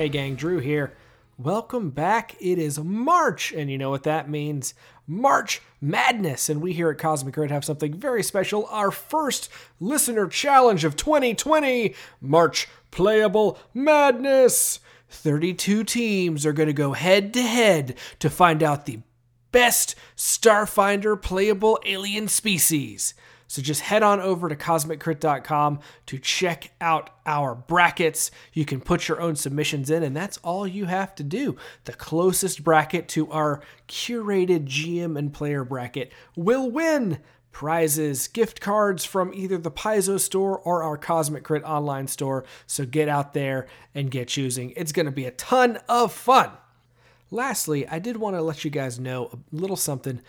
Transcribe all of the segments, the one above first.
Hey gang, Drew here. Welcome back. It is March, and you know what that means March Madness. And we here at Cosmic Crit have something very special our first listener challenge of 2020 March Playable Madness. 32 teams are going to go head to head to find out the best Starfinder playable alien species. So just head on over to cosmiccrit.com to check out our brackets. You can put your own submissions in, and that's all you have to do. The closest bracket to our curated GM and player bracket will win prizes, gift cards from either the Paizo store or our Cosmic Crit online store. So get out there and get choosing. It's going to be a ton of fun. Lastly, I did want to let you guys know a little something.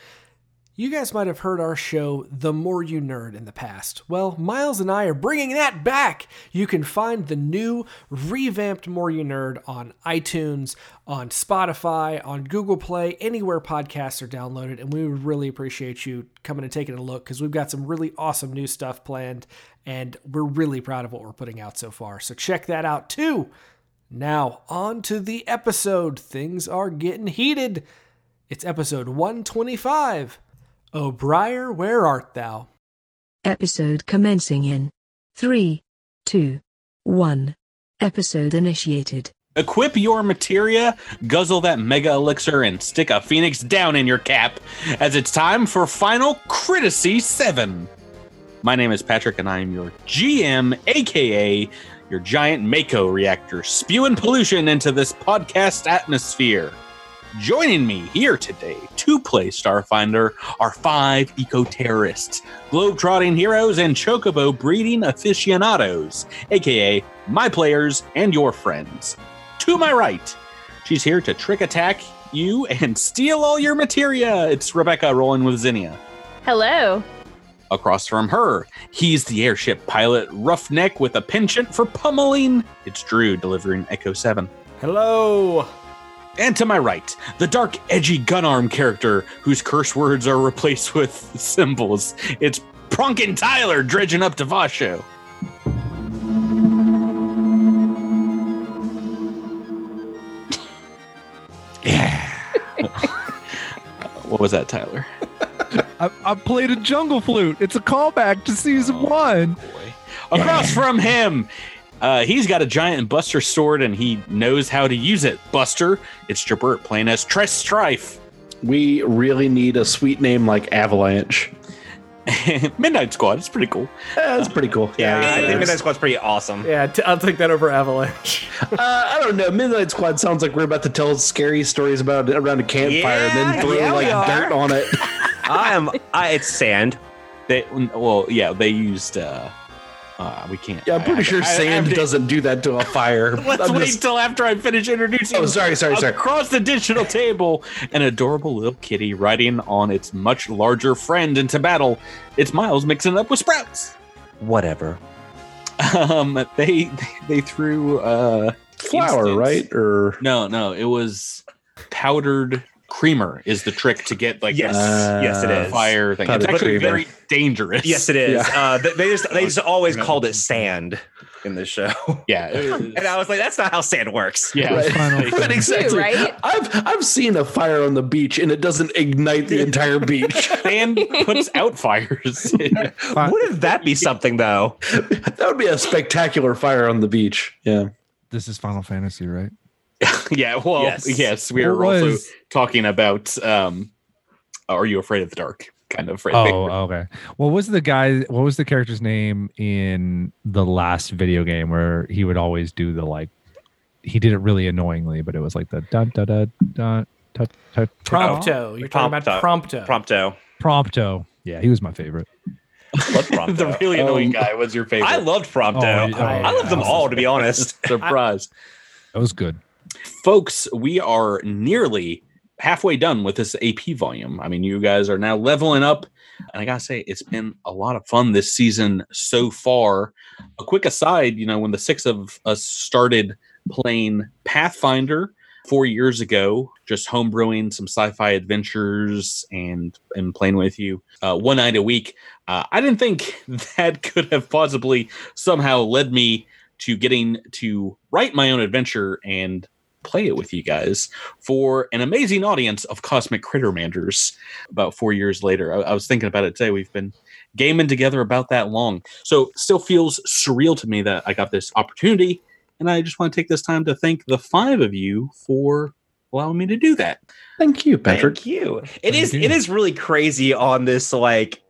You guys might have heard our show, The More You Nerd, in the past. Well, Miles and I are bringing that back. You can find the new, revamped More You Nerd on iTunes, on Spotify, on Google Play, anywhere podcasts are downloaded. And we would really appreciate you coming and taking a look because we've got some really awesome new stuff planned. And we're really proud of what we're putting out so far. So check that out too. Now, on to the episode. Things are getting heated. It's episode 125. O Briar, where art thou? Episode commencing in 3, 2, 1. Episode initiated. Equip your materia, guzzle that mega elixir, and stick a phoenix down in your cap as it's time for Final Criticy 7. My name is Patrick, and I am your GM, aka your giant Mako reactor, spewing pollution into this podcast atmosphere. Joining me here today to play Starfinder are five eco terrorists, globe-trotting heroes, and chocobo breeding aficionados, aka my players and your friends. To my right, she's here to trick attack you and steal all your materia. It's Rebecca rolling with Zinnia. Hello. Across from her, he's the airship pilot, roughneck with a penchant for pummeling. It's Drew delivering Echo 7. Hello. And to my right, the dark, edgy gun arm character whose curse words are replaced with symbols. It's Pronkin Tyler dredging up Devasha. Yeah. what was that, Tyler? I, I played a jungle flute. It's a callback to season oh, one. Across from him, uh, he's got a giant Buster sword and he knows how to use it. Buster, it's Jabert playing as Trest Strife. We really need a sweet name like Avalanche. Midnight Squad, it's pretty cool. Yeah, that's pretty cool. Yeah, I think is. Midnight Squad's pretty awesome. Yeah, t- I'll take that over Avalanche. Uh, I don't know. Midnight Squad sounds like we're about to tell scary stories about around a campfire and then throw yeah, like dirt on it. I am. I, it's sand. They well, yeah, they used. uh uh We can't. Yeah, I'm pretty I- sure I- I sand to- doesn't do that to a fire. Let's I'm wait just- till after I finish introducing. Oh, sorry, sorry, sorry. Across the digital table, an adorable little kitty riding on its much larger friend into battle. It's Miles mixing it up with Sprouts. Whatever. Um, they they, they threw uh flour, instance. right? Or No, no, it was powdered creamer is the trick to get like Yes. Uh, yes, it is. fire thing. It's actually creamer. very dangerous. Yes, it is. Yeah. Uh, they, they just they just always called it sand in this show, Yeah. and I was like, that's not how sand works. yeah. Right. Final Right, Fantasy. exactly. right? I've I've seen a fire on the beach and it doesn't ignite the entire beach. And puts out fires. Wouldn't that be something though? that would be a spectacular fire on the beach. Yeah. This is Final Fantasy, right? yeah. Well, yes, Yes. we are What also talking about um, Are You Afraid of the Dark? Kind of. Right Oh, okay. What was the guy? What was the character's name in the last video game where he would always do the like? He did it really annoyingly, but it was like the dun dun dun dun. dun, dun, Prompto. You're talking about Prompto. Prompto. Prompto. Yeah, he was my favorite. The really annoying Um, guy was your favorite. I loved Prompto. Oh, yeah. I love them all, to be honest. Surprise. That was good. Folks, we are nearly halfway done with this AP volume. I mean, you guys are now leveling up. And I gotta say, it's been a lot of fun this season so far. A quick aside, you know, when the six of us started playing Pathfinder four years ago, just homebrewing some sci-fi adventures and and playing with you uh, one night a week, uh, I didn't think that could have possibly somehow led me to getting to write my own adventure and play it with you guys for an amazing audience of Cosmic Crittermanders about four years later. I, I was thinking about it today. We've been gaming together about that long. So still feels surreal to me that I got this opportunity. And I just want to take this time to thank the five of you for allowing me to do that. Thank you, Patrick. Thank you. It Thank is. you. It is really crazy on this like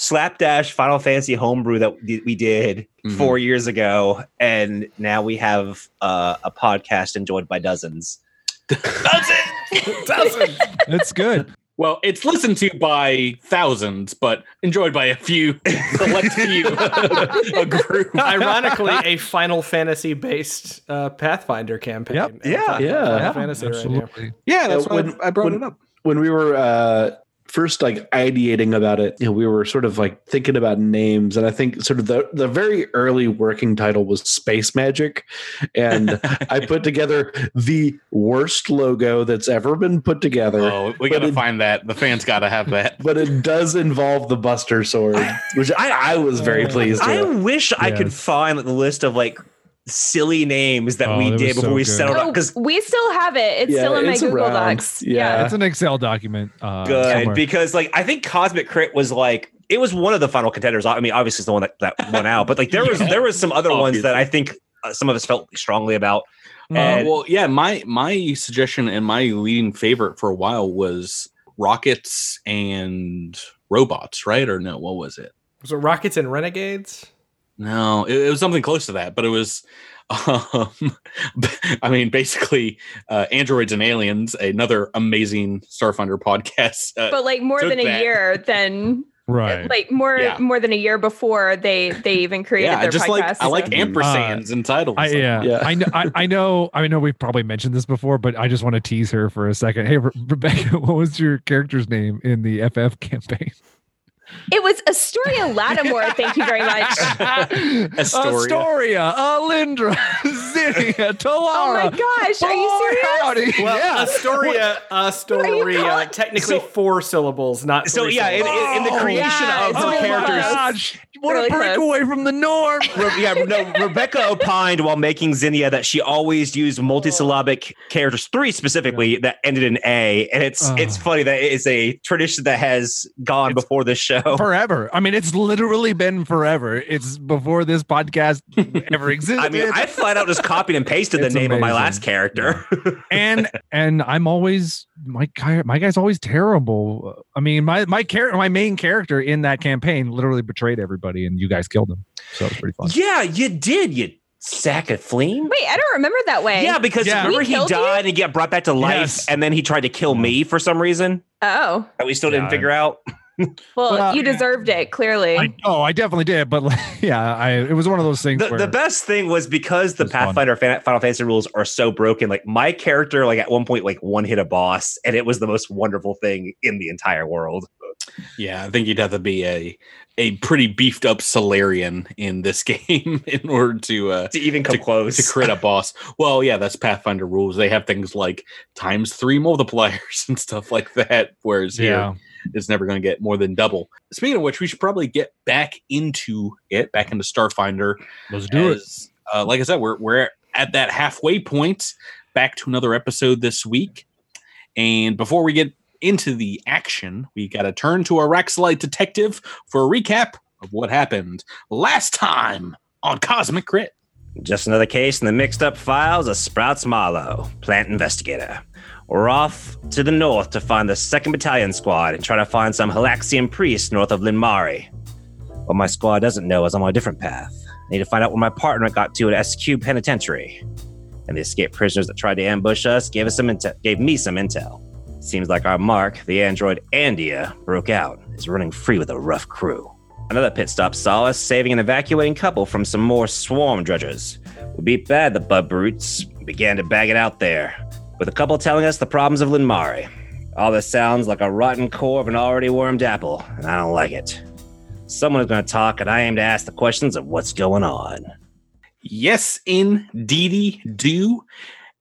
slapdash Final Fantasy homebrew that we we did Mhm. four years ago, and now we have uh, a podcast enjoyed by dozens. Doesn't. It's good. Well, it's listened to by thousands, but enjoyed by a few select few, a group. Ironically, a Final Fantasy based uh, Pathfinder campaign. Yep. And Yeah. Final Yeah. Fantasy right now. Absolutely. Yeah, that's Uh, why when- I brought when- it up. when we were uh first like ideating about it you know, we were sort of like thinking about names and i think sort of the the very early working title was space magic and i put together the worst logo that's ever been put together Oh, we gotta it- find that. The fans gotta have that. but it does involve the buster sword which i i was very uh, pleased I with wish I could find the list of like silly names that Oh, we that did before so we good. settled on Oh, because we still have it. It's Yeah, still in my it's Google around. Docs. Yeah. It's an Excel document. Uh, good somewhere. because like I think Cosmic Crit was like it was one of the final contenders. I mean, obviously it's the one that, that won out, but like there was there was some other ones that I think uh, some of us felt strongly about. Uh, well, yeah, my my suggestion and my leading favorite for a while was rockets and robots, right? Or no, what was it? Was it Rockets and Renegades? No, it, it was something close to that, but it was. Um, I mean, basically, uh, androids and aliens. Another amazing Starfinder podcast. Uh, But like more Took than a that. year than right. like more Yeah. more than a year before they they even created yeah, their just podcast. like I like so- ampersands and titles. I, yeah, Yeah. I know. I, I know. I know. We've probably mentioned this before, but I just want to tease her for a second. Hey, Re- Rebecca, what was your character's name in the FF campaign? It was Astoria Lattimore. thank you very much. Astoria. Astoria, Alindra, Zinnia, Talara. Oh my gosh, are you serious? howdy. Well, yeah. Astoria, Astoria, calling- technically So- four syllables, not So three yeah, in, syllables. in, in the Oh, creation yeah, of it's the really characters, close. gosh, what Really a close. breakaway from the norm. Re- yeah, no, Rebecca opined while making Zinnia that she always used oh. multisyllabic characters, three specifically that ended in A, and it's Oh. it's uh. funny that it is a tradition that has gone It's- before this show. Forever. I mean, it's literally been forever. It's before this podcast ever existed. I mean, I flat out just copied and pasted the It's name of my last character. and and I'm always my guy. My guy's always terrible. I mean, my my character, my main character in that campaign, literally betrayed everybody, and you guys killed him. So it was pretty fun. yeah, you did, you sack of fleam. Wait, I don't remember that way. Yeah, because Yeah. remember We he killed you? died and got brought back to life, Yes. and then he tried to kill me for some reason Oh, that we still Yeah. didn't figure out. well, Well, you deserved it clearly. I, oh, I definitely did, but like, yeah, I it was one of those things The, where the best thing was because the was fun. Pathfinder Fan- Final Fantasy rules are so broken. Like my character, like at one point, like one hit a boss, and it was the most wonderful thing in the entire world. Yeah, I think you'd have to be a a pretty beefed up Solarian in this game in order to uh To even come To- close, to crit a boss. Well, yeah, that's Pathfinder rules. They have things like times three multipliers and stuff like that. Whereas yeah. here it's never going to get more than double. Speaking of which, we should probably get back into it, back into Starfinder. Let's do it. Uh, like I said, we're we're at that halfway point. Back to another episode this week, and before we get into the action, we got to turn to our Raxilite detective for a recap of what happened last time on Cosmic Crit. Just another case in the mixed up files of Sprouts Marlowe, plant investigator. We're off to the north to find the 2nd Battalion Squad and try to find some Hylaxian priest north of Linmari. What my squad doesn't know is I'm on a different path. I need to find out where my partner got to at SQ Penitentiary. And the escaped prisoners that tried to ambush us gave us some gave me some intel. Seems like our mark, the android Andia, broke out, is running free with a rough crew. Another pit stop saw us saving an evacuating couple from some more swarm dredgers. We beat bad the bub brutes, began to bag it out there, with a couple telling us the problems of Linmari. All this sounds like a rotten core of an already wormed apple, and I don't like it. Someone is going to talk, and I aim to ask the questions of what's going on. Yes, indeedy do.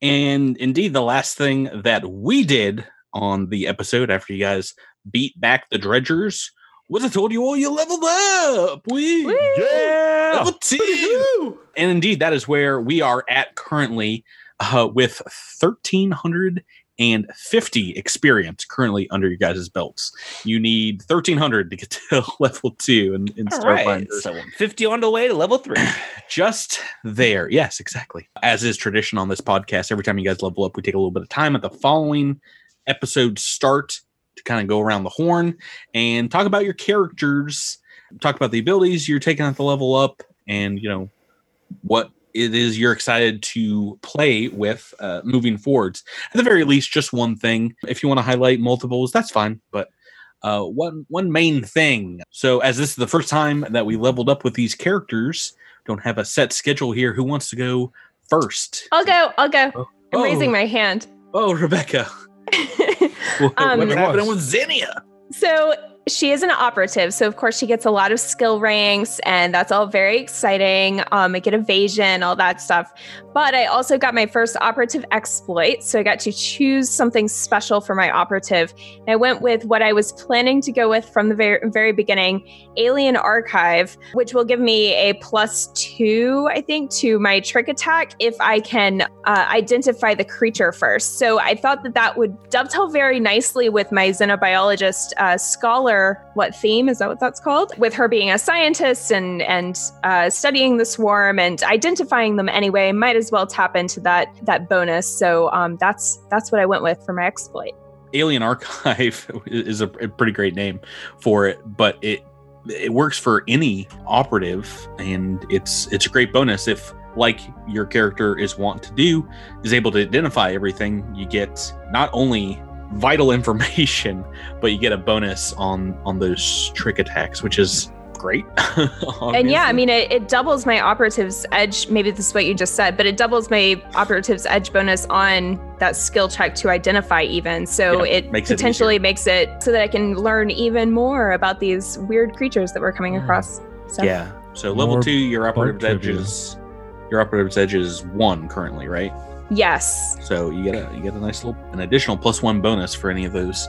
And indeed, the last thing that we did on the episode after you guys beat back the dredgers was I told you all? You leveled up. We Yeah. level two. And indeed, that is where we are at currently, uh, with thirteen hundred and fifty experience currently under your guys' belts. You need thirteen hundred to get to level two All right. So 50 on the way to level three. just there. Yes, exactly. As is tradition on this podcast, every time you guys level up, we take a little bit of time at the following episode start to kind of go around the horn and talk about your characters, talk about the abilities you're taking at the level up, and you know what it is you're excited to play with uh, moving forwards. At the very least, just one thing. If you want to highlight multiples, that's fine, but uh, one one main thing. So, as this is the first time that we leveled up with these characters, don't have a set schedule here. Who wants to go first? I'll go. I'll go. I'm Oh. raising my hand. Oh, Rebecca. What- Um, What's It happening with Zinnia? So she is an operative. So of course she gets a lot of skill ranks and that's all very exciting. Um, I get evasion, all that stuff. But I also got my first operative exploit. So I got to choose something special for my operative. And I went with what I was planning to go with from the very, very beginning, Alien Archive, which will give me a plus two, I think, to my trick attack if I can uh, identify the creature first. So I thought that that would dovetail very nicely with my xenobiologist uh, scholar. What theme is that? What that's called? With her being a scientist and and uh, studying the swarm and identifying them anyway, might as well tap into that that bonus. So um, that's that's what I went with for my exploit. Alien Archive is a, pretty great name for it, but it it works for any operative, and it's it's a great bonus if, like your character is wont to do, is able to identify everything. You get not only vital information, but you get a bonus on on those trick attacks, which is great. And yeah, I mean, it, it doubles my operative's edge. Maybe this is what you just said, but it doubles my operative's edge bonus on that skill check to identify, even. So Yeah, it makes it potentially makes it so that I can learn even more about these weird creatures that we're coming across. So yeah. So level More two, your operative's edge is your operative's edge is one currently, right? Yes. So you get a you get a nice little an additional plus one bonus for any of those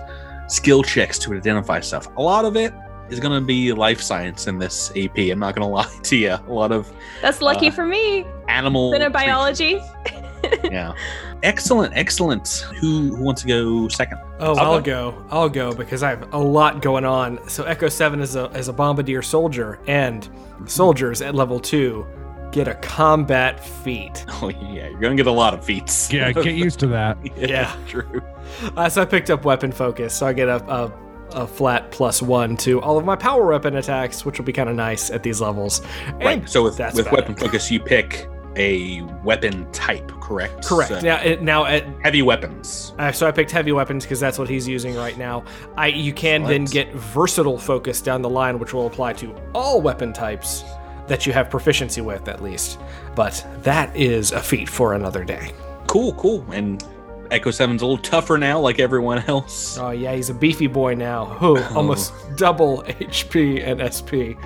skill checks to identify stuff. A lot of it is going to be life science in this AP. I'm not going to lie to you. A lot of That's lucky Uh, for me. animal Xenobiology. creatures. yeah. Excellent, excellent. Who who wants to go second? Oh, I'll I'll, go. I'll go because I have a lot going on. So Echo Seven is a is a bombardier soldier, and soldiers at level two get a combat feat. Oh yeah, you're going to get a lot of feats. Yeah, get used to that. Yeah. true. Uh, so I picked up weapon focus, so I get a, a a flat plus one to all of my power weapon attacks, which will be kind of nice at these levels. And Right. So with that's with weapon it. focus, you pick a weapon type, correct? Correct. So Now, now at heavy weapons. Uh, so I picked heavy weapons because that's what he's using right now. I you can then get versatile focus down the line, which will apply to all weapon types that you have proficiency with, at least. But that is a feat for another day. Cool, cool. And Echo Seven's a little tougher now, like everyone else. Oh yeah, he's a beefy boy now. Who almost double HP and SP.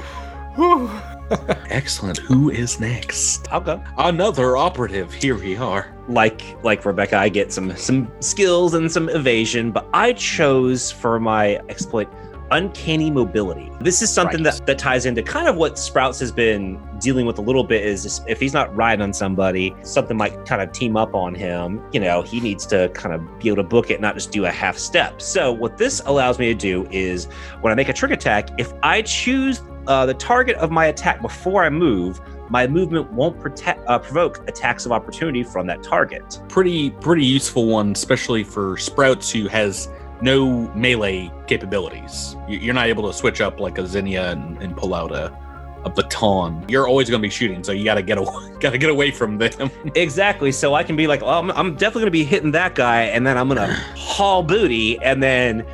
Whew. Excellent. Who is next? I'll go. Another operative. Here we are. like like Rebecca, I get some some skills and some evasion, but I chose for my exploit uncanny mobility. This is something Right. that, that ties into kind of what Sprouts has been dealing with a little bit is if he's not riding on somebody, something might kind of team up on him. You know, he needs to kind of be able to book it, not just do a half step. So what this allows me to do is when I make a trick attack, if I choose uh, the target of my attack before I move, my movement won't protect, uh, provoke attacks of opportunity from that target. Pretty pretty useful one, especially for Sprouts who has no melee capabilities. You- You're not able to switch up like a Zinnia and, and pull out a, a baton. You're always going to be shooting, so you got to get away, got to get away from them. Exactly. So I can be like, well, I'm, I'm definitely going to be hitting that guy, and then I'm going to haul booty, and then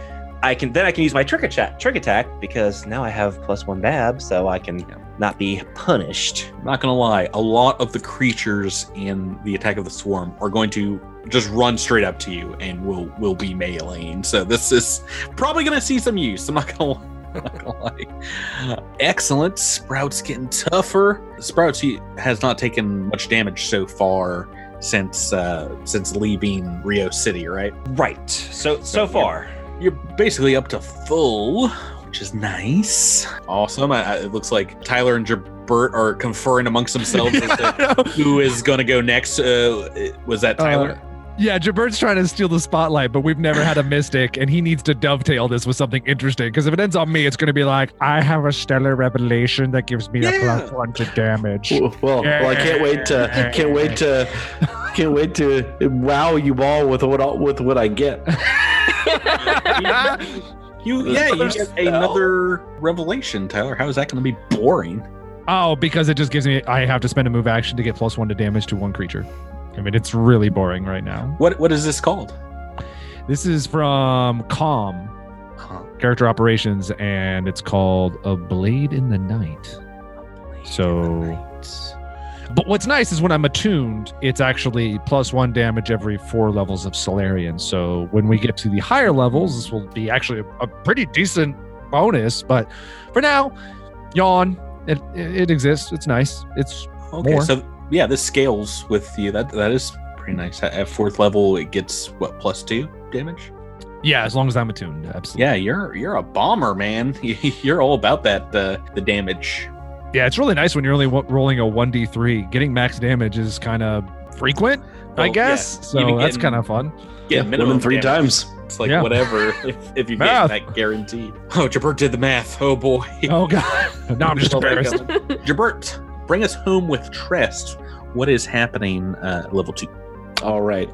I can then I can use my trick attack, trick attack because now I have plus one dab, so I can not be punished. not gonna lie, a lot of the creatures in the attack of the swarm are going to just run straight up to you and we'll we'll be mailing. So this is probably gonna see some use. I'm not gonna, I'm not gonna lie. Excellent. Sprouts getting tougher. Sprouts he has not taken much damage so far since uh since leaving Rio City, right? Right. So so So, far, You're basically up to full. which is nice. Awesome. I, I- it looks like Tyler and Jabert are conferring amongst themselves as to who is going to go next. Uh, was that Tyler? Uh, Yeah, Jabert's trying to steal the spotlight, but we've never had a mystic, and he needs to dovetail this with something interesting. Because if it ends on me, it's going to be like, I have a stellar revelation that gives me Yeah. a plus one to damage. Well, well, well, I can't wait to can't wait to can't wait to wow you all with what I- with what I get. you, yeah, you get another revelation, Tyler. How is that going to be boring? oh, because it just gives me, I have to spend a move action to get plus one to damage to one creature. I mean, it's really boring right now. What What is this called? This is from Calm Huh. Character Operations, and it's called A Blade in the Night. So, but what's nice is when I'm attuned, it's actually plus one damage every four levels of Solarian. So when we get to the higher levels, this will be actually a, a pretty decent bonus. But for now, yawn. It, it, it exists. It's nice. It's Okay, More. so yeah, this scales with you. That that is pretty nice. At, at fourth level, it gets what plus two damage. yeah, as long as I'm attuned. Absolutely. Yeah, you're you're a bomber, man. You're all about that uh, the damage. Yeah, it's really nice when you're only wa- rolling a 1d3. Getting max damage is kind of frequent, I guess. yeah, So even that's kind of fun. Yeah, minimum in three damage. times. It's like Yeah. whatever if, if you get that guaranteed. Oh, Jabert did the math. Oh boy. Oh, God. no, I'm just Well, embarrassed. Jabert, bring us home with Trest. What is happening uh, at level two? All right.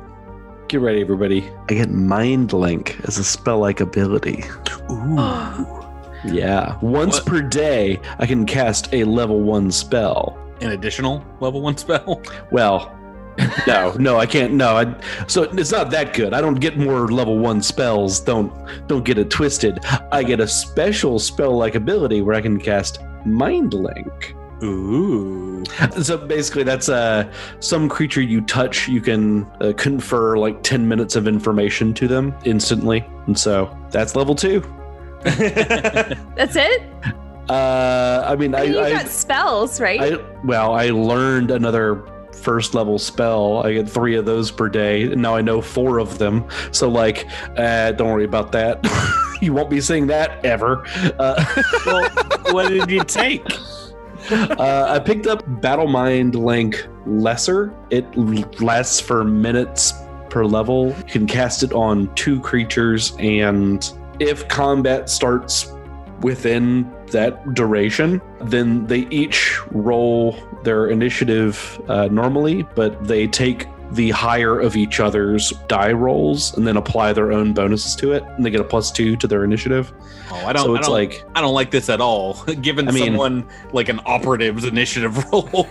Get ready, everybody. I get Mind Link as a spell like ability. Ooh. Yeah. Once What? per day, I can cast a level one spell. An additional level one spell. Well, no, no, I can't. No, I, so it's not that good. I don't get more level one spells. Don't don't get it twisted. I get a special spell like ability where I can cast Mind Link. Ooh. So basically, that's uh, some creature you touch, you can uh, confer like 10 minutes of information to them instantly. And so that's level two. That's it? Uh, I mean, I, you I, got spells, right? I, well, I learned another first level spell. I get three of those per day. And now I know four of them. So, like, uh, don't worry about that. you won't be seeing that ever. Uh, well, what did you take? uh, I picked up Battle Mind Link Lesser. It lasts for minutes per level. You can cast it on two creatures, and if combat starts within that duration, then they each roll their initiative uh, normally, but they take the higher of each other's die rolls and then apply their own bonuses to it, and they get a plus two to their initiative. Oh, I don't. so I it's don't like I don't like this at all. Given I mean- someone like an operative's initiative roll.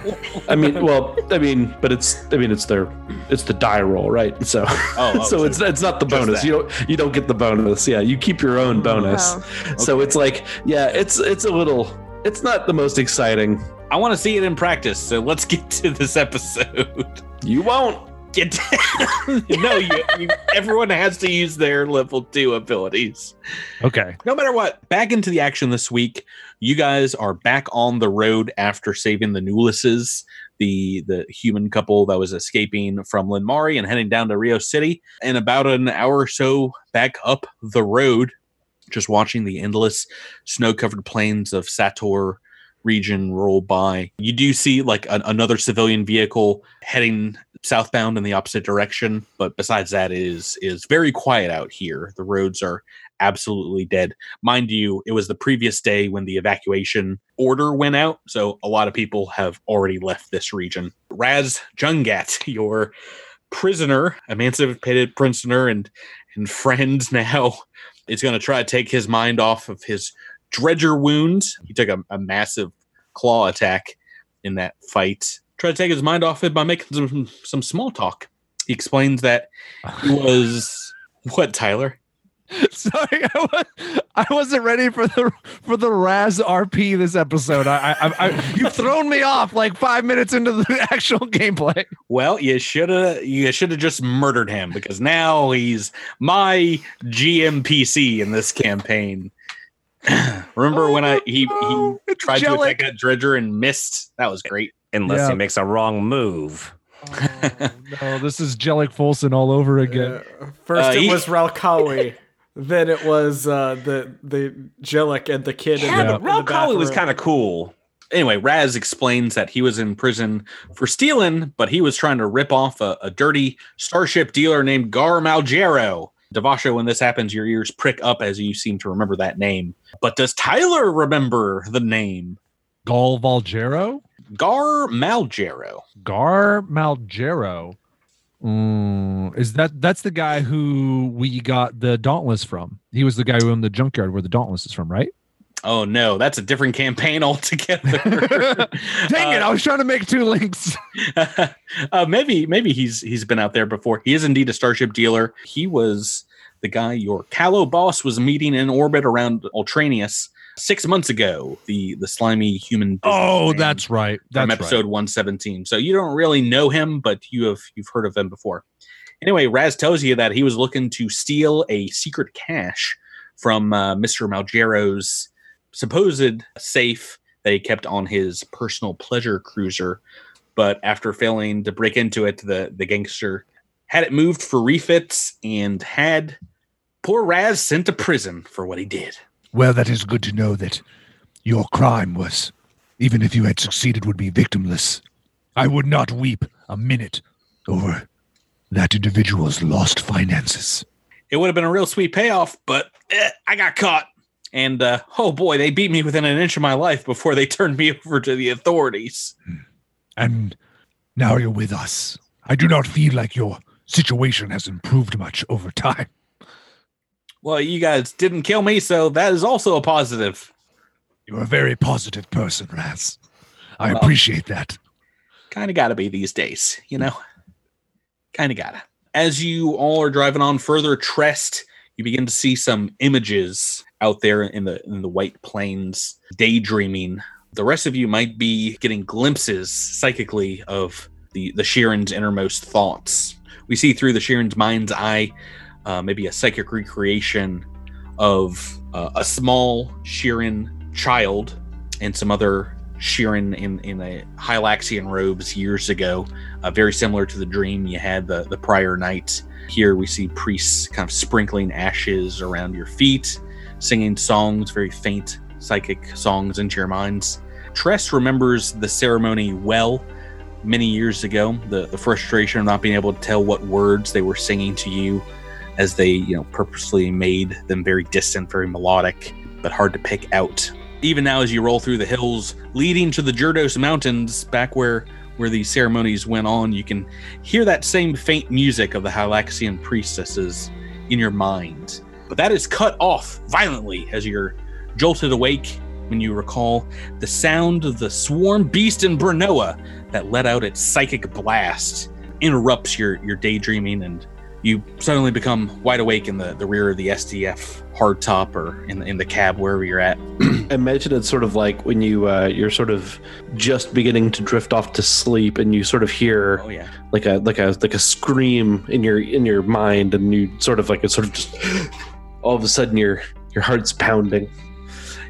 I mean, well, I mean, but it's, I mean, it's their, it's the die roll, right? So, Oh, oh, so it's it's not the bonus. that. You don't you don't get the bonus. Yeah, you keep your own bonus. Wow. So it's like, yeah, it's it's a little, it's not the most exciting. I want to see it in practice. So let's get to this episode. You won't. Get no, you, you, everyone has to use their level two abilities. Okay. No matter what, back into the action this week. You guys are back on the road after saving the Nulises, the the human couple that was escaping from Linmari and heading down to Rio City. And about an hour or so back up the road, just watching the endless snow-covered plains of Sator region roll by. You do see like an, another civilian vehicle heading southbound in the opposite direction, but besides that it is is very quiet out here. The roads are absolutely dead. Mind you, it was the previous day when the evacuation order went out, so a lot of people have already left this region. Raz Jungat, your prisoner, emancipated prisoner and and friend now, is going to try to take his mind off of his dredger wounds. He took a, a massive claw attack in that fight. Try to take his mind off it by making some some small talk. He explains that he was what Tyler. Sorry, I, was, I wasn't ready for the for the Raz RP this episode. I, I, I you've thrown me off like five minutes into the actual gameplay. Well, you should have you should have just murdered him because now he's my GMPC in this campaign. Remember when I he Oh, he it's tried to attack that dredger and missed? That was great. Unless Yeah. he makes a wrong move. Oh, no, this is Jellic Folson all over again. First Uh, it he- was Ralkawi. than it was uh, the the Jellic and the kid. in Yeah, the, but in the Rob Collie was kind of cool. Anyway, Raz explains that he was in prison for stealing, but he was trying to rip off a, a dirty starship dealer named Gar Malgero. Devasha, when this happens, your ears prick up as you seem to remember that name. But does Tyler remember the name? Gol Valgero? Gar Malgero. Gar Malgero. Mm, is that that's the guy who we got the Dauntless from? He was the guy who owned the junkyard where the Dauntless is from, right? Oh no, that's a different campaign altogether. Dang it! I was trying to make two links. uh, maybe maybe he's he's been out there before. He is indeed a starship dealer. He was the guy your Callow boss was meeting in orbit around Ultranius six months ago. The the slimy human. Oh, that's right. That's from episode right. 117. So you don't really know him, but you have you've heard of him before. Anyway, Raz tells you that he was looking to steal a secret cache from uh, Mr. Malgero's supposed safe that he kept on his personal pleasure cruiser. But after failing to break into it, the, the gangster had it moved for refits and had poor Raz sent to prison for what he did. Well, that is good to know that your crime was, even if you had succeeded, would be victimless. I would not weep a minute over that individual's lost finances. It would have been a real sweet payoff, but eh, I got caught. And uh, oh boy, they beat me within an inch of my life before they turned me over to the authorities. And now you're with us. I do not feel like your situation has improved much over time. Well, you guys didn't kill me, so that is also a positive. You're a very positive person, Raz. I Well- appreciate that. Kind of got to be these days, you know? Kind of gotta. As you all are driving on further Trest, you begin to see some images out there in the in the white plains, daydreaming. The rest of you might be getting glimpses psychically of the the Shirren's innermost thoughts. We see through the Shirren's mind's eye, uh, maybe a psychic recreation of uh, a small Shirren child and some other Shirren in in a Hylaxian robes years ago, uh, very similar to the dream you had the the prior night. Here we see priests kind of sprinkling ashes around your feet, singing songs, very faint psychic songs into your minds. Trest remembers the ceremony well many years ago. The the frustration of not being able to tell what words they were singing to you, as they you know purposely made them very distant, very melodic, but hard to pick out even now as you roll through the hills leading to the Jurdos Mountains, back where where these ceremonies went on, you can hear that same faint music of the Hylaxian priestesses in your mind. But that is cut off violently as you're jolted awake when you recall the sound of the swarm beast in Brnoa that let out its psychic blast interrupts your your daydreaming and you suddenly become wide awake in the, the rear of the SDF hardtop or in the, in the cab wherever you're at. Imagine it's sort of like when you uh, you're sort of just beginning to drift off to sleep, and you sort of hear Oh yeah. like a like a like a scream in your in your mind, and you sort of like it's sort of just all of a sudden your your heart's pounding.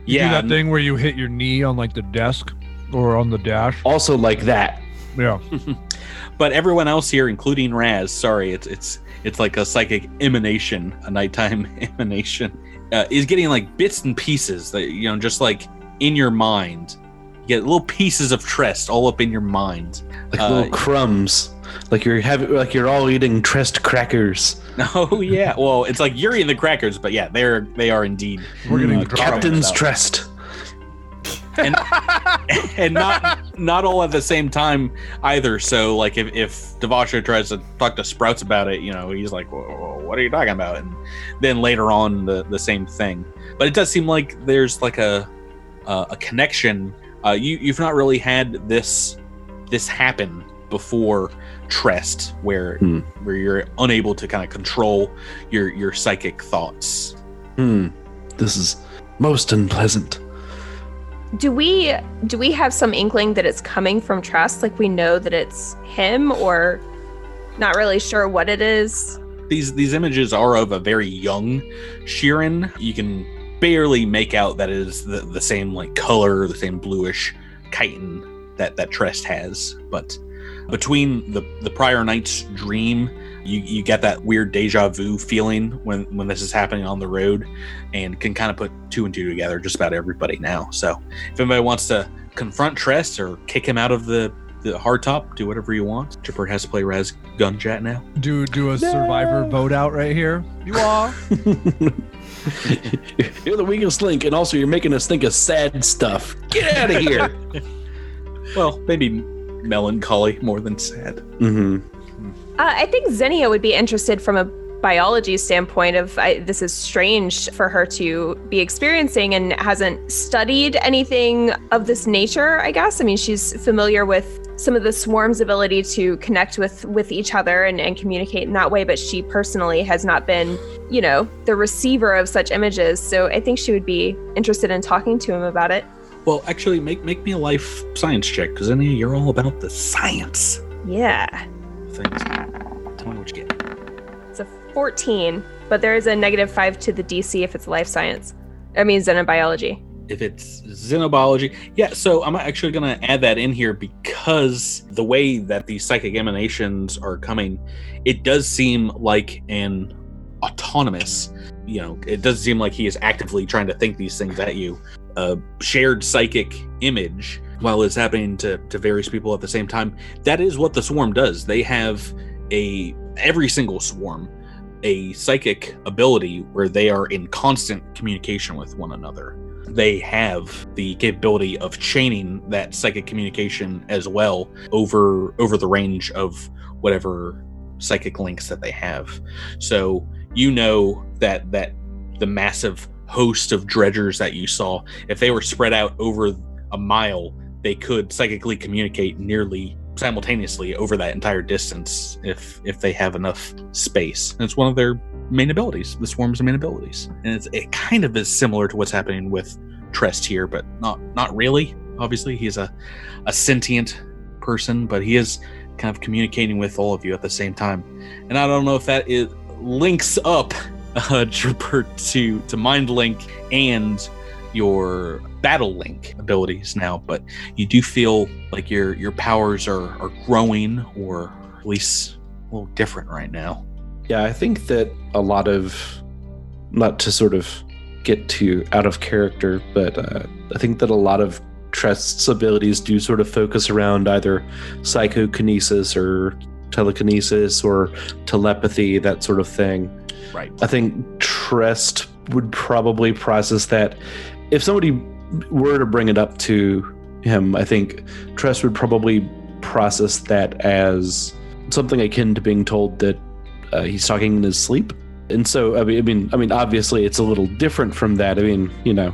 You Yeah. do that thing where you hit your knee on like the desk or on the dash. Also like that. Yeah. but everyone else here, including Raz, sorry, it's it's it's like a psychic emanation, a nighttime emanation, uh, is getting like bits and pieces that you know, just like in your mind. You get little pieces of Trest all up in your mind. Like Uh, little crumbs. Like you're having like you're all eating Trest crackers. Oh yeah, well, it's like you're eating the crackers, but yeah, they're they are indeed We're getting uh, the Captain's crumbs out. Trest. And and not not all at the same time either. So like if if Devasha tries to talk to Sprouts about it, you know, he's like, "What are you talking about?" And then later on, the the same thing. But it does seem like there's like a uh, a connection. Uh, you you've not really had this this happen before Trest, where Hmm. where you're unable to kind of control your your psychic thoughts. Hmm. This is most unpleasant. Do we do we have some inkling that it's coming from Trest? Like we know that it's him, or not really sure what it is. these these images are of a very young Shirren. You can barely make out that it is the, the same like color, the same bluish chitin that that Trest has. But between the the prior night's dream, You you get that weird deja vu feeling when when this is happening on the road, and can kind of put two and two together. Just about everybody now. So if anybody wants to confront Trest or kick him out of the the hardtop, do whatever you want. Chipper has to play Raz gun chat now. Do do a survivor vote out right here. You are. You're the weakest link, and also you're making us think of sad stuff. Get out of here. Well, maybe melancholy more than sad. hmm Uh, I think Zinnia would be interested from a biology standpoint of I, this is strange for her to be experiencing and hasn't studied anything of this nature i guess. I mean she's familiar with some of the swarm's ability to connect with with each other and, and communicate in that way but she personally has not been you know the receiver of such images. So i think she would be interested in talking to him about it. Well, actually, make make me a life science check because Anya, you're all about the science. Yeah things. Tell me what you get. it's a 14 but there is a negative 5 to the dc if it's life science i mean xenobiology If it's xenobiology, yeah. So I'm actually going to add that in here because the way that these psychic emanations are coming, it does seem like an autonomous. You know, it does seem like he is actively trying to think these things at you. A shared psychic image while it's happening to to various people at the same time. That is what the swarm does. They have a every single swarm a psychic ability where they are in constant communication with one another they have the capability of chaining that psychic communication as well over over the range of whatever psychic links that they have so you know that that the massive host of dredgers that you saw if they were spread out over a mile they could psychically communicate nearly simultaneously over that entire distance if if they have enough space and it's one of their main abilities the swarm's main abilities and it's, it kind of is similar to what's happening with Trest here, but not not really. Obviously, he's a a sentient person, but he is kind of communicating with all of you at the same time. And I don't know if that is links up uh, to to Mind Link and your Battle Link abilities now, but you do feel like your your powers are are growing, or at least a little different right now. Yeah, I think that a lot of, not to sort of get too out of character, but uh, I think that a lot of Trest's abilities do sort of focus around either psychokinesis or telekinesis or telepathy, that sort of thing. Right. I think Trest would probably process that. If somebody were to bring it up to him, I think Trest would probably process that as something akin to being told that uh, he's talking in his sleep. And so, I mean, I mean, obviously, it's a little different from that. I mean, you know,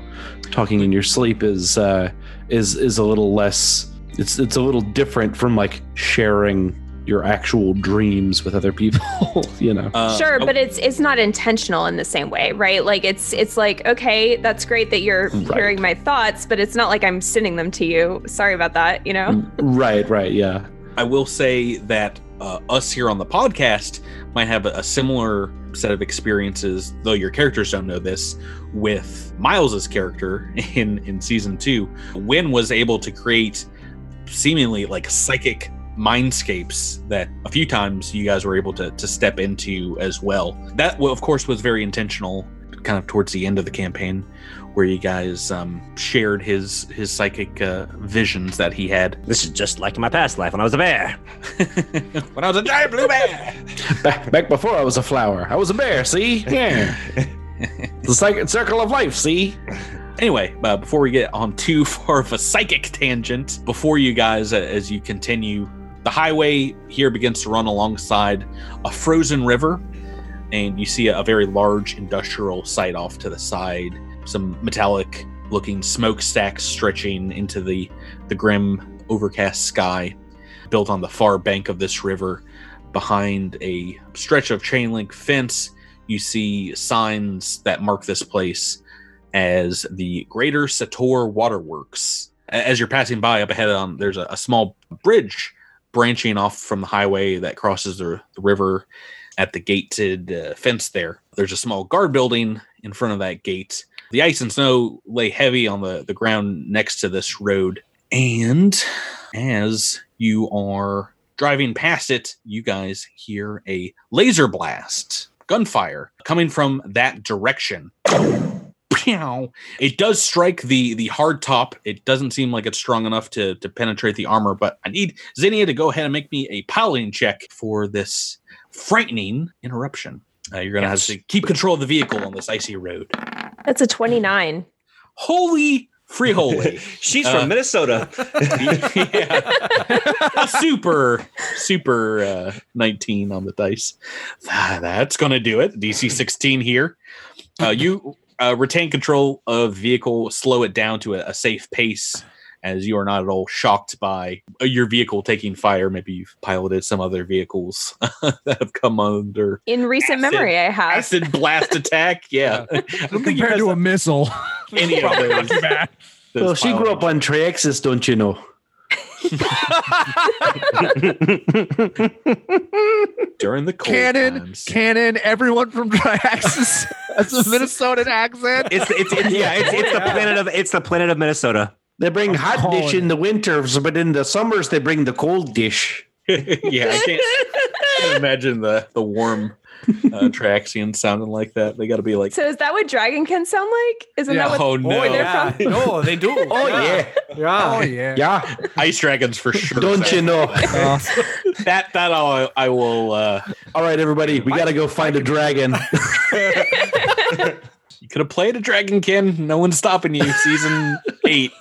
talking in your sleep is uh, is is a little less. It's it's a little different from like sharing your actual dreams with other people. you know. Uh, sure oh, but it's it's not intentional in the same way right like it's it's like okay that's great that you're Right. hearing my thoughts but it's not like i'm sending them to you sorry about that you know Right. Right. Yeah. I will say that uh, us here on the podcast might have a, a similar set of experiences, though your characters don't know this, with Miles's character in in season two. Win was able to create seemingly like psychic mindscapes that a few times you guys were able to to step into as well. That, of course, was very intentional, kind of towards the end of the campaign, where you guys um, shared his his psychic uh, visions that he had This is just like my past life when I was a bear. when I was a giant blue bear. Back back before I was a flower, I was a bear. See? Yeah. the psychic circle of life. See? Anyway, uh, before we get on too far of a psychic tangent, before you guys, uh, as you continue, the highway here begins to run alongside a frozen river, and you see a, very large industrial site off to the side. Some metallic looking smokestacks stretching into the, the grim, overcast sky, built on the far bank of this river. Behind a stretch of chain link fence, you see signs that mark this place as the Greater Sator Waterworks. As you're passing by up ahead, um, there's a, a small bridge branching off from the highway that crosses the, the river at the gated uh, fence there. There's a small guard building in front of that gate. The ice and snow lay heavy on the, the ground next to this road. And as you are driving past it, you guys hear a laser blast, gunfire coming from that direction. Pew! It does strike the the hard top. It doesn't seem like it's strong enough to to penetrate the armor, but I need Zinnia to go ahead and make me a piloting check for this frightening interruption. Uh, you're gonna Yes. have to keep control of the vehicle on this icy road. That's a 29. Holy free holy! She's Uh, from Minnesota. yeah. super super uh, 19 on the dice that's gonna do it dc 16 here uh, you uh, retain control of vehicle slow it down to a, a safe pace as you are not at all shocked by uh, your vehicle taking fire. Maybe you've piloted some other vehicles that have come under In recent Acid- memory, I have. acid blast attack? Yeah. I don't Compared to a missile. any of those, those Well, she grew up on Triaxus, don't you know? During the cold Canon, times. Canon, everyone from Triaxus. That's a Minnesotan accent. It's it's, it's yeah, it's, it's the planet of it's the planet of Minnesota. They bring hot calling dish in the winters, but in the summers they bring the cold dish. yeah, I can't, can't imagine the the warm uh, Traxian sounding like that. They got to be like, So is that what Dragonkin sound like? Isn't Yeah. that what oh no, where they're yeah. from? No, they do. Oh yeah, Yeah. Oh yeah. yeah. ice dragons for sure. Don't you know? Uh, that that I'll, I will. Uh, All right, everybody, we got to go find a dragon. you could have played a dragonkin. No one's stopping you. Season eight.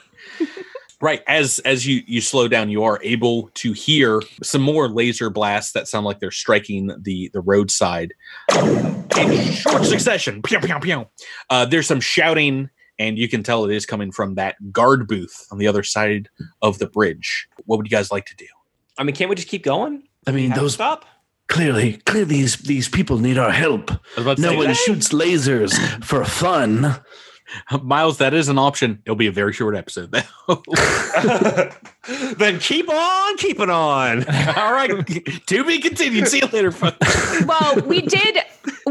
Right as as you you slow down, you are able to hear some more laser blasts that sound like they're striking the the roadside in short succession. Pew, pew, pew. Uh, there's some shouting, and you can tell it is coming from that guard booth on the other side of the bridge. What would you guys like to do? I mean, can't we just keep going? I mean, Have those stop. clearly, clearly these these people need our help. I was about to No say one that. shoots lasers for fun. Miles, that is an option. It'll be a very short episode. Though. then keep on keeping on. All right, to be continued. See you later. folks. well, we did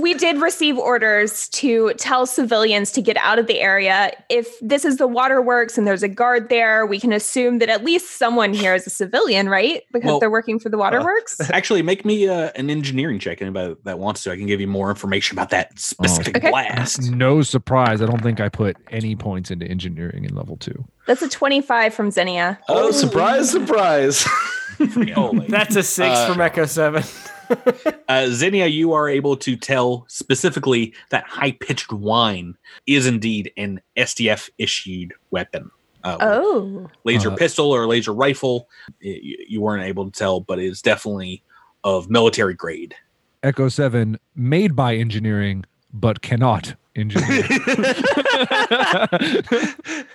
we did receive orders to tell civilians to get out of the area. If this is the waterworks and there's a guard there, we can assume that at least someone here is a civilian, right? Because Well, they're working for the waterworks. Actually, make me uh, an engineering check. Anybody that wants to, I can give you more information about that specific Okay. blast. no surprise. I don't think I put any points into engineering in level two. That's a 25 from Zinnia. Oh, surprise, surprise. Holy. That's a six Uh, from Echo 7. Uh, Zinnia, you are able to tell specifically that high pitched whine is indeed an SDF issued weapon. Uh, Oh. laser Uh, pistol or laser rifle. y- You, you weren't able to tell, but it is definitely of military grade. Echo 7 made by engineering, but cannot engineer.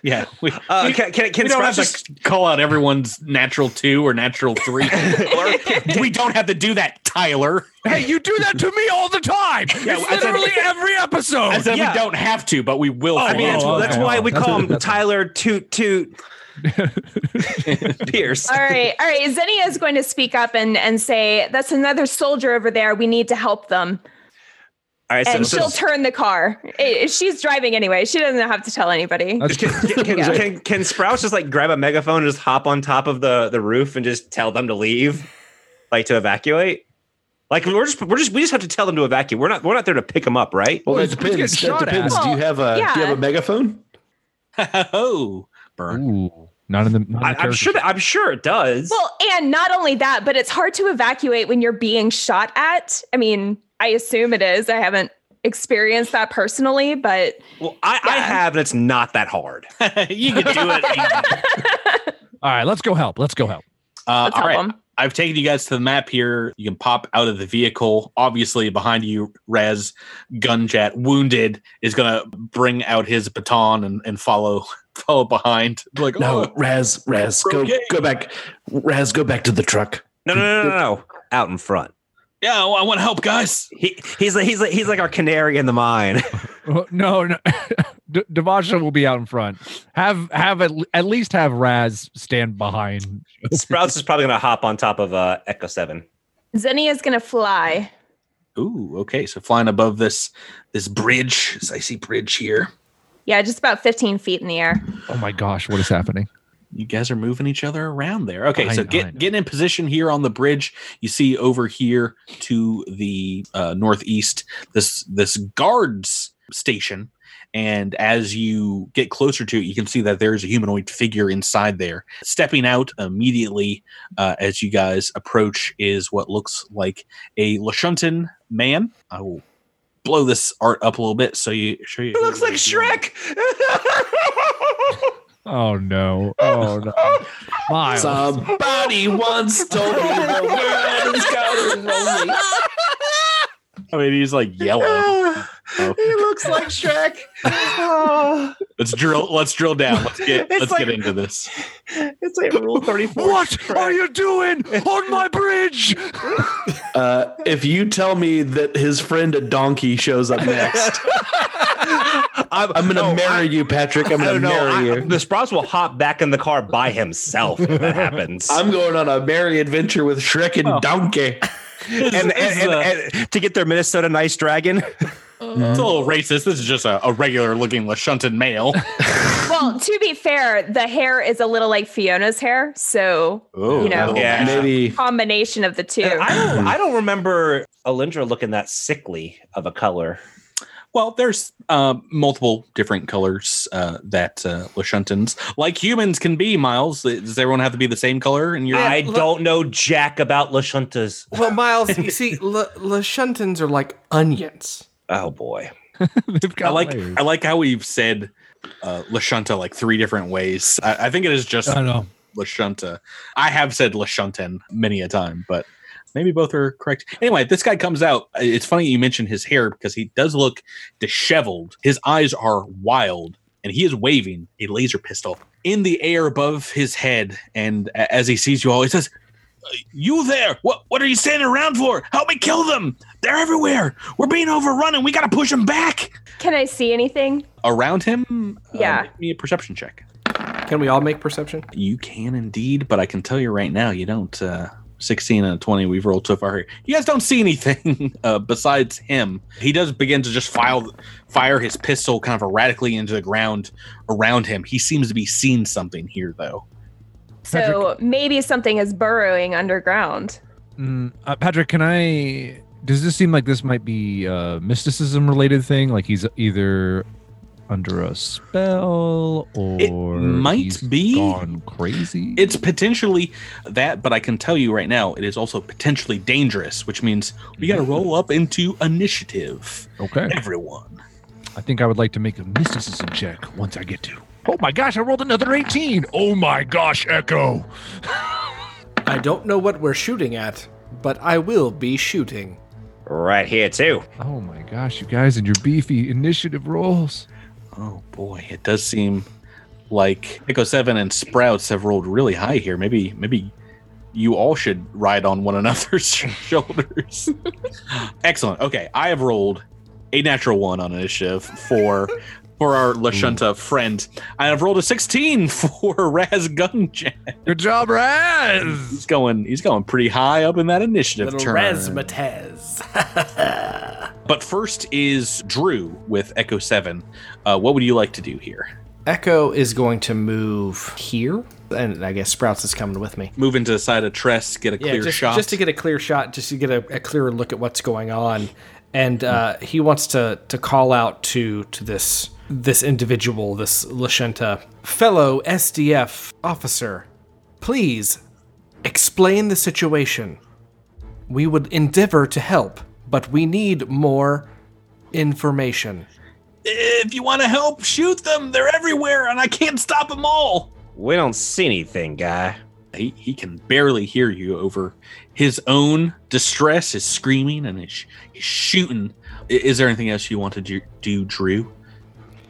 Yeah, we, Uh, can can, can we don't have just to call out everyone's natural two or natural three. we don't have to do that, Tyler. hey, you do that to me all the time. Yeah, it's I said- literally every episode. I said yeah. we don't have to, but we will. I mean, that's, Oh, that's okay. why we That's call what- him Tyler Toot Toot Pierce. All right. All right. Zinnia is going to speak up and, and say, that's another soldier over there. We need to help them. All right, so, And so she'll turn the car. I- She's driving anyway. She doesn't have to tell anybody. Can, can, can, Yeah. can, can Sprouts just like grab a megaphone and just hop on top of the, the roof and just tell them to leave, like to evacuate? Like we're just we're just we just have to tell them to evacuate. We're not we're not there to pick them up, right? Well, Well, that he's- he's depends. getting That depends. at. Do you have a do you have a megaphone? oh, burn. Ooh, not in the. Not in the I, I'm sure that I'm sure it does. Well, and not only that, but it's hard to evacuate when you're being shot at. I mean, I assume it is. I haven't experienced that personally, but Well, I, I have, and it's not that hard. you can do it. All right, let's go help. Let's go help. Uh, let's all help right. Them. I've taken you guys to the map here. You can pop out of the vehicle. Obviously, behind you, Rez Gunjet, wounded, is going to bring out his baton and, and follow follow behind. Like, No, oh, Raz, Raz, go Okay. go back. Raz, go back to the truck. No, no, no, no, no, no. Out in front. Yeah, I want to help, guys. He, he's like he's like he's like our canary in the mine. No, no. D- Devasha will be out in front. Have have at, at least have Raz stand behind. Sprouts is probably gonna hop on top of uh, Echo Seven. Zenny is going to fly. Ooh, okay. So flying above this this bridge, this icy bridge here. Yeah, just about 15 feet in the air. Oh my gosh, what is happening? You guys are moving each other around there. Okay, I so know, get getting in position here on the bridge. You see over here to the uh, northeast this this guards station, and as you get closer to it, you can see that there is a humanoid figure inside there. Stepping out immediately uh, as you guys approach is what looks like a Lashunton man. I will blow this art up a little bit so you show you. It looks like Shrek. Oh no! Oh no! Miles. Somebody once told me the world is going lonely. I mean, he's like yellow. Oh. he looks like Shrek. Oh, Let's drill. Let's drill down. Let's get. It's let's like- get into this. it's like Rule Thirty Four. What are you doing on my bridge? Uh, if you tell me that his friend a donkey shows up next, I'm, I'm gonna no, marry I- you, Patrick. I'm gonna don't know. marry I- you. the Sprouts will hop back in the car by himself if that happens. I'm going on a merry adventure with Shrek and Oh. Donkey. and, and, and, uh, and to get their Minnesota Nice Dragon. It's a little racist. This is just a, a regular looking Lashunton male. Well, to be fair, the hair is a little like Fiona's hair, so Oh, You know. Yeah. Maybe combination of the two. I don't. I don't remember Alindra looking that sickly of a color. Well, there's uh, multiple different colors uh, that uh, Lashuntons, like humans, can be. Miles, does everyone have to be the same color? And you're I look- don't know jack about Lashuntas. Well, Miles, you see, La Lashuntons are like onions. Oh boy. I like layers. I like how we've said uh, Lashunta like three different ways. I, I think it is just I know. Lashunta. I have said Lashunten many a time, but maybe both are correct. Anyway, this guy comes out. It's funny you mentioned his hair because he does look disheveled. His eyes are wild, and he is waving a laser pistol in the air above his head. And as he sees you all, he says, "You there? What? What are you standing around for? Help me kill them! They're everywhere. We're being overrun, and we got to push them back." Can I see anything? Around him, uh, Yeah. make me a perception check. Can we all make perception? You can indeed, but I can tell you right now, you don't. Uh, 16 and a 20 we've rolled so far here. You guys don't see anything uh, besides him. He does begin to just file, fire his pistol kind of erratically into the ground around him. He seems to be seeing something here, though. So maybe something is burrowing underground. Mm, uh, Patrick, can I? Does this seem like this might be a mysticism related thing? Like he's either under a spell or It might he's be. gone crazy. It's potentially that, but I can tell you right now, it is also potentially dangerous, which means we got to roll up into initiative. okay. Everyone. I think I would like to make a mysticism check once I get to. Oh my gosh! I rolled another eighteen. Oh my gosh, Echo. I don't know what we're shooting at, but I will be shooting. Right here too. Oh my gosh, you guys and your beefy initiative rolls. Oh boy, it does seem like Echo Seven and Sprouts have rolled really high here. Maybe, maybe you all should ride on one another's shoulders. Excellent. Okay, I have rolled a natural one on initiative for for our Lashunta friend. I have rolled a sixteen for Raz Gunjack. Good job, Raz. He's going. He's going pretty high up in that initiative Little turn. razzmatazz. But first is Drew with Echo Seven. Uh, what would you like to do here? Echo is going to move here, and I guess Sprouts is coming with me. Move into the side of Trest, get a Yeah, clear just, shot. just to get a clear shot, just to get a, a clearer look at what's going on, and uh, he wants to to call out to to this this individual, this Lashenta fellow SDF officer. Please explain the situation. We would endeavor to help, but we need more information. if you want to help, shoot them. They're everywhere, and I can't stop them all. We don't see anything, guy. He, he can barely hear you over his own distress, his screaming, and his, his shooting. Is there anything else you want to do, do Drew?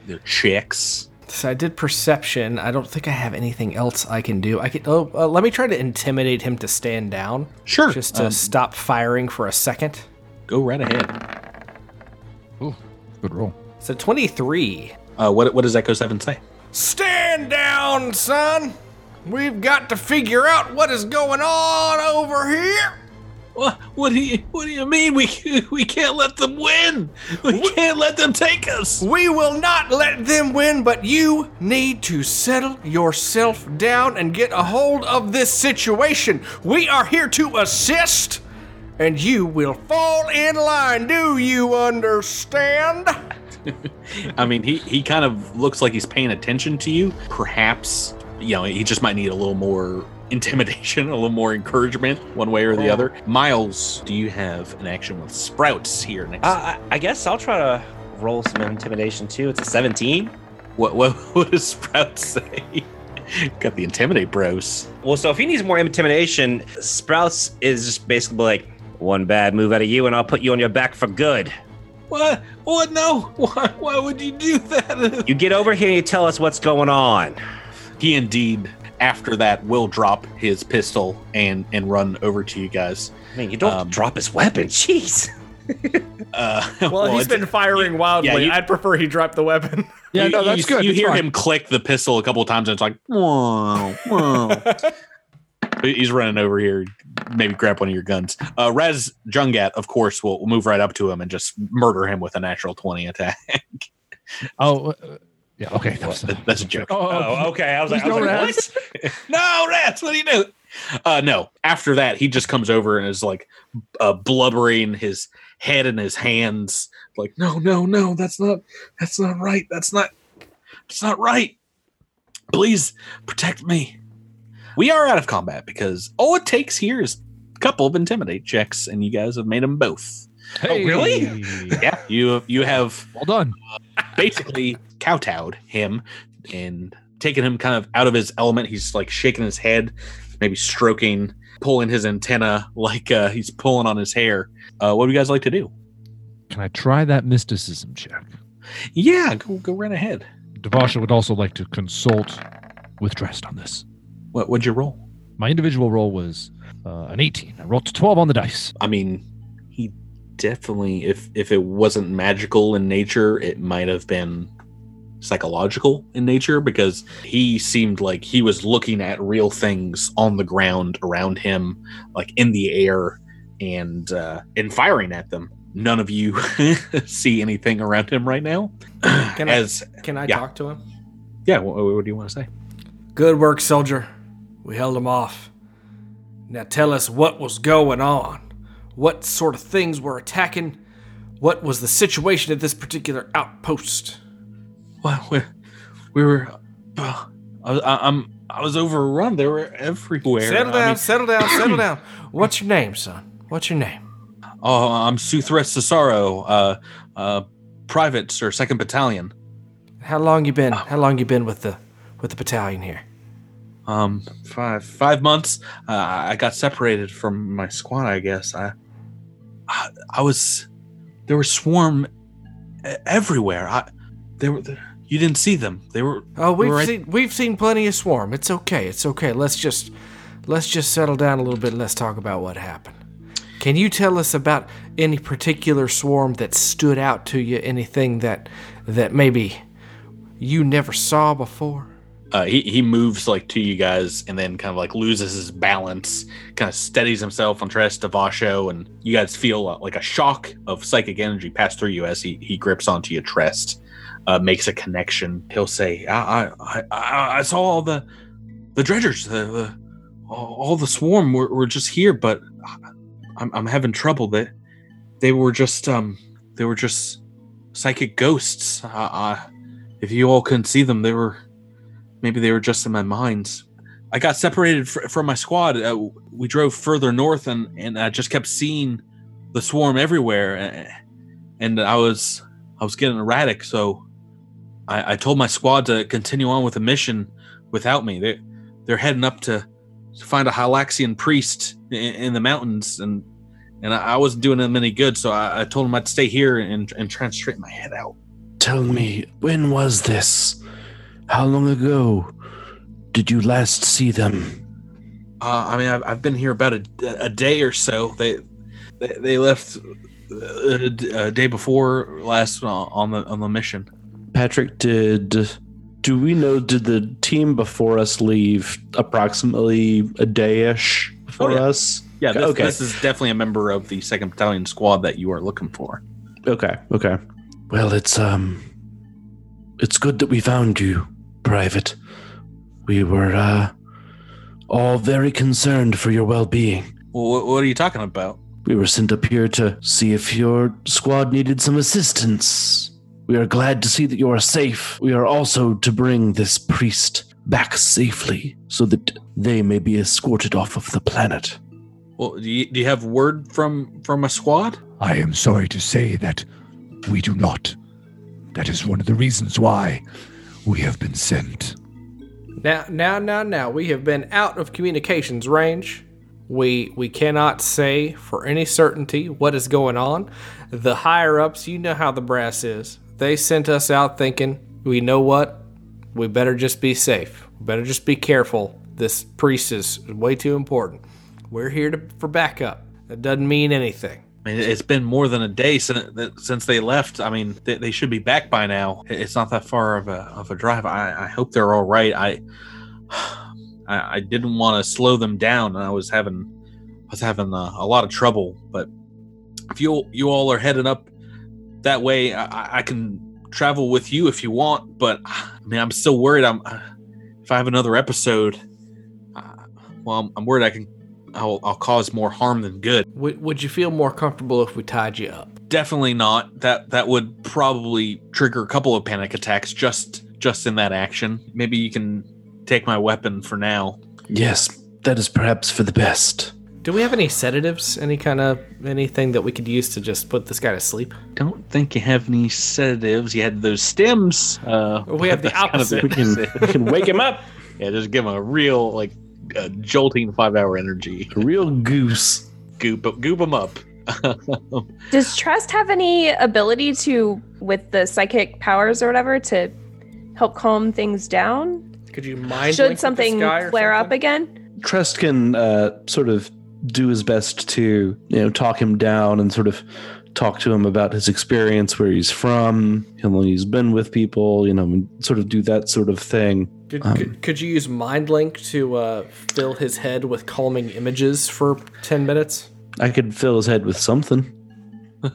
The chicks. So I did perception. I don't think I have anything else I can do. I can. Oh, uh, let me try to intimidate him to stand down, Sure. just to Um, stop firing for a second. go right ahead. Ooh, good roll. So twenty-three. Uh, what, what does Echo 7 say? Stand down, son. We've got to figure out what is going on over here. What? What do you? What do you mean? We we can't let them win. We can't let them take us. We will not let them win, but you need to settle yourself down and get a hold of this situation. We are here to assist, and you will fall in line. Do you understand? I mean, he he kind of looks like he's paying attention to you. Perhaps you know he just might need a little more intimidation, a little more encouragement, one way or the other. Miles, do you have an action with Sprouts here next? Uh, I, I guess I'll try to roll some intimidation too. It's a 17. what what what does Sprouts say? Got the intimidate bros. Well, so if he needs more intimidation, Sprouts is just basically like, one bad move out of you and I'll put you on your back for good. What? What? No. Why? Why would you do that? You get over here and you tell us what's going on. He indeed, after that, will drop his pistol and and run over to you guys. I mean, you don't Um, drop his weapon. Jeez. Uh, Well, he's been firing wildly. yeah, you- I'd prefer he drop the weapon. Yeah, you, no, that's you, good. You It's hear fine. him click the pistol a couple of times, and it's like, whoa, whoa. He's running over here, maybe grab one of your guns. Uh, Rez Jungat, of course, will, will move right up to him and just murder him with a natural 20 attack. Oh, uh, yeah. Okay. That was, That's a joke. oh, Oh, okay. I was like, I was like ask. what? no, Rats, what do you do? Uh, no, after that, he just comes over and is like uh, blubbering, his head in his hands, like, no, no, no, that's not, that's not right. That's not, that's not right. Please protect me. We are out of combat because all it takes here is a couple of intimidate checks, and you guys have made them both. Hey. really? Yeah, you you have Well done. basically kowtowed him and taken him kind of out of his element. He's like shaking his head, maybe stroking, pulling his antenna like uh, he's pulling on his hair. Uh, what do you guys like to do? Can I try that mysticism check? Yeah, go go right ahead. Devasha would also like to consult with Trest on this. What would you roll? My individual roll was uh, an 18. I rolled a 12 on the dice. I mean, he definitely if if it wasn't magical in nature, it might have been psychological in nature because he seemed like he was looking at real things on the ground around him, like in the air, and uh, and firing at them. None of you see anything around him right now. Can I- Can I Yeah. talk to him? yeah, what, what do you want to say? Good work, soldier. We held him off. Now tell us what was going on. What sort of things were attacking? What was the situation at this particular outpost? Well, we, we were. Uh, I, I, I'm. I was overrun. They were everywhere. Settle I down, mean- settle down, settle down. What's your name, son? What's your name? Oh, I'm Suthres Cesaro, uh, uh, private or second battalion. How long you been? How long you been with the with the battalion here? Um, five five months. Uh, I got separated from my squad. I guess I, I, I was. There were swarm everywhere. I, they were. You didn't see them. They were. Oh, we've right- seen we've seen plenty of swarm. It's okay. It's okay. Let's just let's just settle down a little bit and let's talk about what happened. Can you tell us about any particular swarm that stood out to you? Anything that that maybe you never saw before? uh, he, he moves like to you guys and then kind of like loses his balance, kind of steadies himself on Trest Devasha, and you guys feel uh, like a shock of psychic energy pass through you as he, he grips onto your Trest, uh, makes a connection. He'll say, I, I, I, I saw all the the dredgers, the, the all, the swarm were, were just here, but I'm, I'm having trouble. They, they were just um they were just psychic ghosts. Uh, uh, if you all couldn't see them, they were maybe they were just in my mind. I got separated fr- from my squad. Uh, we drove further north, and and I just kept seeing the swarm everywhere, a- and I was I was getting erratic. So I, I told my squad to continue on with the mission without me. They they're heading up to, to find a Hylaxian priest in, in the mountains, and and I, I wasn't doing them any good. So I, I told them I'd stay here and and try and straighten my head out. Tell me, when was this? How long ago did you last see them? Uh, I mean, I've, I've been here about a, a day or so. They they, they left a a, day before last uh, on the on the mission. Patrick, did do we know did the team before us leave approximately a day-ish before Oh, yeah. us? Yeah, this, Okay. this is definitely a member of the second battalion squad that you are looking for. Okay. Okay. Well, it's um it's good that we found you, Private. We were uh all very concerned for your well-being. Well, what, what are you talking about? We were sent up here to see if your squad needed some assistance. We are glad to see that you are safe. We are also to bring this priest back safely so that they may be escorted off of the planet. Well, do you, do you have word from from a squad? I am sorry to say that we do not. That is one of the reasons why we have been sent. Now, now, now, now, we have been out of communications range. We we cannot say for any certainty what is going on. The higher ups, you know how the brass is. They sent us out thinking, we know what? We better just be safe. We better just be careful. This priest is way too important. We're here to, for backup. That doesn't mean anything. I mean, it's been more than a day since since they left. I mean, they, they should be back by now. It's not that far of a of a drive. I, I hope they're all right. I I, didn't want to slow them down, and I was having I was having a, a lot of trouble. But if you you all are heading up that way, I, I can travel with you if you want. But I mean, I'm still worried. I'm if I have another episode. Uh, well, I'm, I'm worried I can I'll, I'll cause more harm than good. Would, would you feel more comfortable if we tied you up? Definitely not. That that would probably trigger a couple of panic attacks just just in that action. Maybe you can take my weapon for now. Yes, that is perhaps for the best. Do we have any sedatives? Any kind of anything that we could use to just put this guy to sleep? Don't think you have any sedatives. You had those stems. Uh, We have the that's kind of opposite. We can we can wake him up. yeah, just give him a real like uh, jolting five hour energy. A real goose. Goop goop him up. Does Trest have any ability to, with the psychic powers or whatever, to help calm things down? Could you mind Should something guy or flare up again? Trest can uh, sort of do his best to you know talk him down and sort of talk to him about his experience, where he's from, how long he's been with people, you know, and sort of do that sort of thing. Could, Um, could, could you use mind link to uh, fill his head with calming images for 10 minutes? I could fill his head with something. I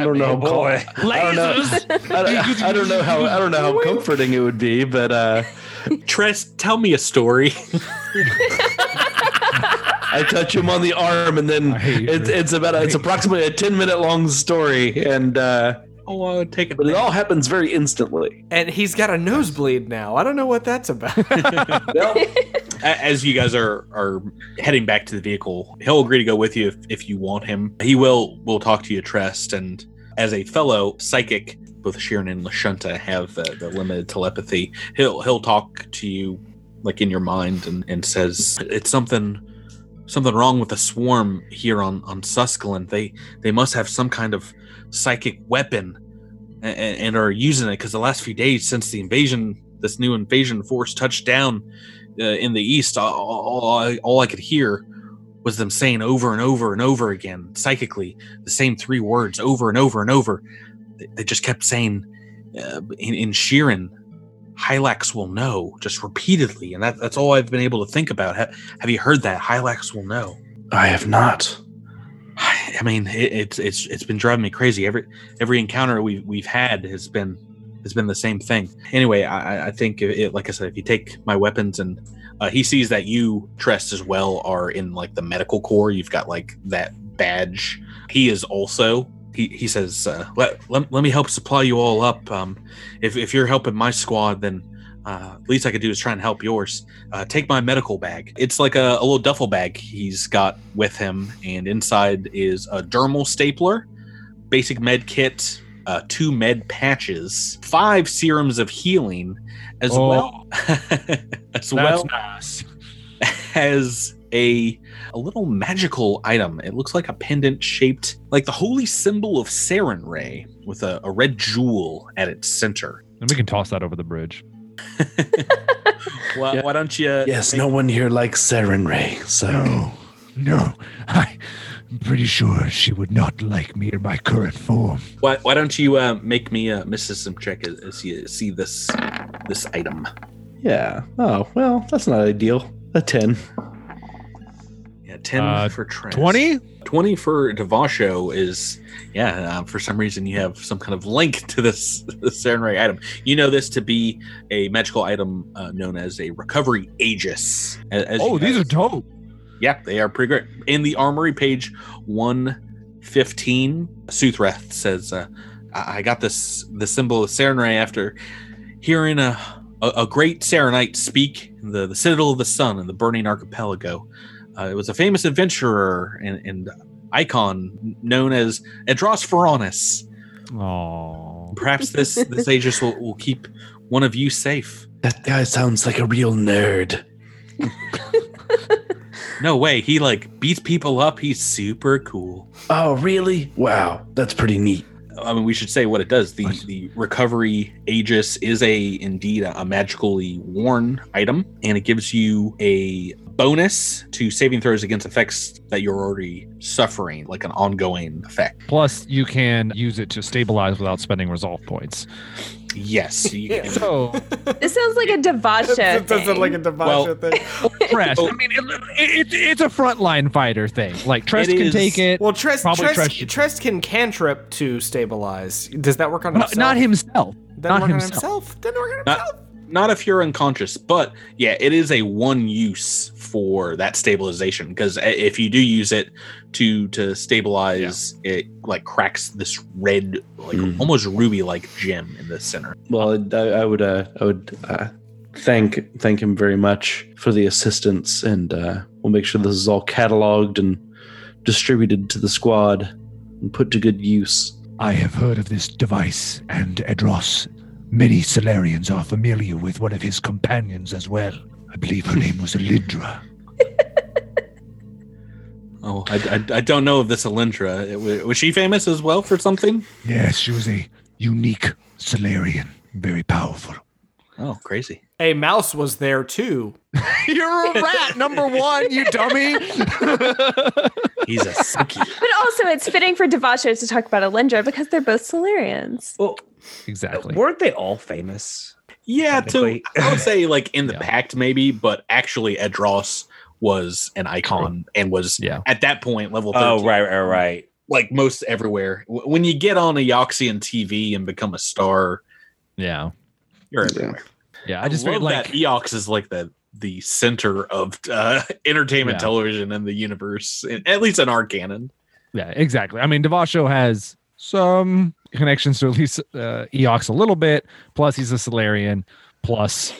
don't know. how boy. I don't know. I don't, I don't know how. I don't know how comforting it would be, but uh, Trest, tell me a story. I touch him on the arm, and then I hate you. it's it's about a, it's approximately a ten minute long story, and uh, oh, uh, take it. but it all happens very instantly. And he's got a nosebleed now. I don't know what that's about. Well, as you guys are are heading back to the vehicle, he'll agree to go with you if, if you want him. He will will talk to you, Trest, and as a fellow psychic, both Shirren and Lashunta have the, the limited telepathy. He'll he'll talk to you like in your mind and, and says it's something something wrong with the swarm here on on Suscalon. They they must have some kind of psychic weapon and, and are using it because the last few days since the invasion, this new invasion force touched down uh, in the east, all, all, I, all I could hear was them saying over and over and over again, psychically, the same three words over and over and over. They, they just kept saying uh, in, in Shirren, Hylax will know, just repeatedly, and that, that's all I've been able to think about. Ha- have you heard that? Hylax will know. I have not. I mean, it, it's it's it's been driving me crazy. Every every encounter we've we've had has been has been the same thing. Anyway, I, I think it, like I said, if you take my weapons and uh, he sees that you, Trest, as well, are in like the medical corps. You've got like that badge. He is also. He, he says, uh, let, let, let me help supply you all up. Um, if, if you're helping my squad, then uh, least I could do is try and help yours. Uh, take my medical bag. It's like a, a little duffel bag he's got with him, and inside is a dermal stapler, basic med kit, uh, two med patches, five serums of healing, as Oh. well as well nice. as a a little magical item. It looks like a pendant shaped like the holy symbol of Sarenrae with a, a red jewel at its center. And we can toss that over the bridge. Well, Yeah. why don't you? Yes, no one here likes Sarenrae, so No, no. I'm pretty sure she would not like me in my current form. Why, why don't you uh, make me a mysticism check as, as you see this this item? yeah. Oh well, that's not ideal. A ten. Yeah, 10 Uh, for Trest. 20? 20 for Devasha is, yeah, uh, for some reason you have some kind of link to this, this Sarenrae item. You know this to be a magical item uh, known as a Recovery Aegis. A- as Oh, you these are dope. Yeah, they are pretty great. In the armory, page 115, Suthreth says, uh, I I got this the symbol of Sarenrae after hearing a, a, a great Sarenite speak in the, the Citadel of the Sun in the Burning Archipelago. Uh, it was a famous adventurer and, and icon known as Edros Pharaonis. Oh. Perhaps this, this Aegis will, will keep one of you safe. That guy sounds like a real nerd. No way, he like beats people up. He's super cool. Oh, really? Wow, that's pretty neat. I mean, we should say what it does. The the recovery Aegis is a indeed a, a magically worn item, and it gives you a bonus to saving throws against effects that you're already suffering, like an ongoing effect. Plus, you can use it to stabilize without spending resolve points. Yes, you can. So, This sounds like a Devasha. It doesn't thing. like a Devasha Well- thing. Trest. I mean, it, it, it's a frontline fighter thing. Like, Trest can is- take it. Well, Trest, Probably Trest, Trest- Trest can cantrip to stabilize. Does that work on No, himself? not himself. Doesn't work himself. on himself. Doesn't work on himself. Not if you're unconscious, but yeah, it is a one use for that stabilization because if you do use it to to stabilize, it like cracks this red, like Mhm. almost ruby like gem in the center. Well, I, I would, uh, I would uh, thank thank him very much for the assistance, and uh, we'll make sure this is all cataloged and distributed to the squad and put to good use. I have heard of this device, and Edros. Many Solarians are familiar with one of his companions as well. I believe her name was Elindra. Oh, I, I, I don't know of this Alindra. It Was she famous as well for something? Yes, she was a unique Solarian, very powerful. Oh, crazy. A mouse was there too. You're a rat, number one, you dummy. He's a sucky. But also, it's fitting for Devasha to talk about Alindra because they're both Solarians. Well, exactly. weren't they all famous? Yeah, to I would say like in the Yeah. pact maybe, but actually Edros was an icon and was Yeah. at that point level 13. Oh, right, right, right. like most everywhere. When you get on a Eoxian TV and become a star, Yeah. you're Yeah. everywhere. Yeah. I just love like that Eox is like the the center of uh, entertainment Yeah. television in the universe, at least in our canon. Yeah, exactly. I mean, Devasha has some connections to at least uh, Eox a little bit. Plus, he's a Solarian. Plus,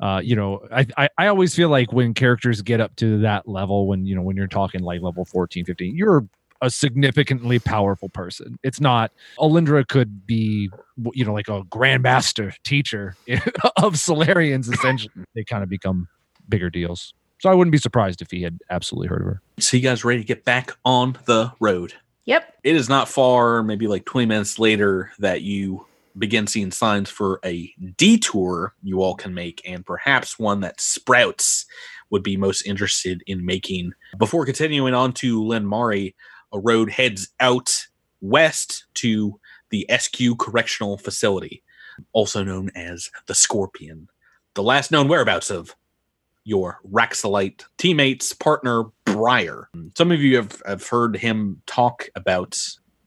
uh, you know, I, I I always feel like when characters get up to that level, when you know, when you're talking like level 14, 15, you're a significantly powerful person. It's not Olindra could be, you know, like a grandmaster teacher of Solarians. Essentially, they kind of become bigger deals. So I wouldn't be surprised if he had absolutely heard of her. So you guys ready to get back on the road? Yep. It is not far, maybe like 20 minutes later, that you begin seeing signs for a detour you all can make, and perhaps one that Sprouts would be most interested in making. Before continuing on to Len Mari, a road heads out west to the SQ Correctional Facility, also known as the Scorpion, the last known whereabouts of your Raxilite teammates, partner, Briar. Some of you have, have heard him talk about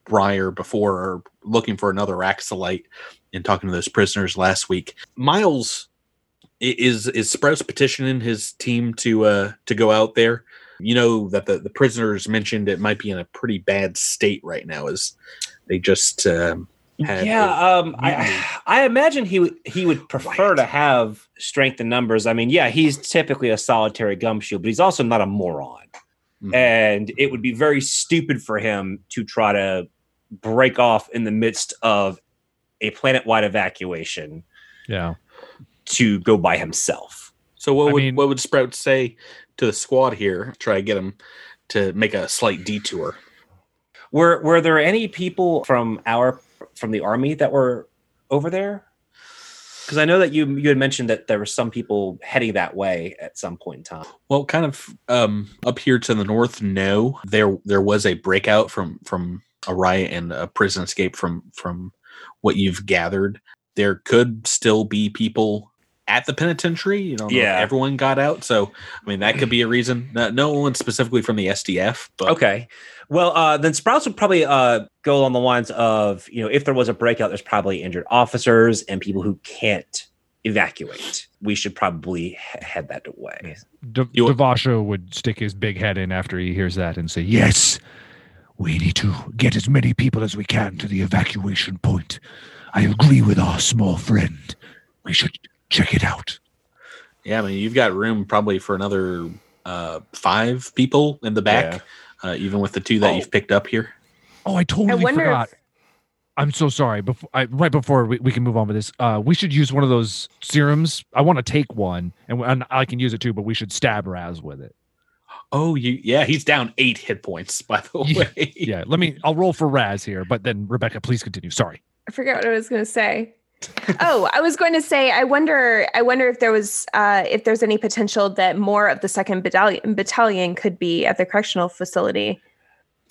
Briar before or looking for another Raxilite and talking to those prisoners last week. Miles is is Sprouts petitioning his team to uh to go out there. You know that the, the prisoners mentioned it might be in a pretty bad state right now as they just um yeah, a um, I. I imagine he would he would prefer Right. to have strength in numbers. I mean, yeah, he's typically a solitary gumshoe, but he's also not a moron. Mhm. And it would be very stupid for him to try to break off in the midst of a planet-wide evacuation Yeah. to go by himself. So what I would mean- what would Sprout say to the squad here? Try to get him to make a slight detour. Were were there any people from our from the army that were over there? Because I know that you you had mentioned that there were some people heading that way at some point in time. Well, kind of um, up here to the north. No, there there was a breakout from from a riot and a prison escape from from what you've gathered. There could still be people at the penitentiary. You don't know Yeah. if everyone got out. So, I mean, that could be a reason. No, no one specifically from the SDF, but Okay. Well, uh, then Sprouts would probably uh, go along the lines of, you know, if there was a breakout, there's probably injured officers and people who can't evacuate. We should probably he- head that way. D- You- Devasha would stick his big head in after he hears that and say, Yes, we need to get as many people as we can to the evacuation point. I agree with our small friend. We should check it out. yeah, I mean, you've got room probably for another uh, five people in the back, uh, even with the two that Oh. you've picked up here. "Oh, I totally wonder if- forgot." I'm so sorry. Before I, right before we, we can move on with this, uh, we should use one of those serums. I want to take one, and, and I can use it too. But we should stab Raz with it. Oh, you yeah, he's down eight hit points by the Yeah, way. Yeah, let me. I'll roll for Raz here, but then Rebecca, please continue. Sorry. I forget what I was going to say. Oh, I was going to say I wonder I wonder if there was uh, if there's any potential that more of the second battalion battalion could be at the correctional facility.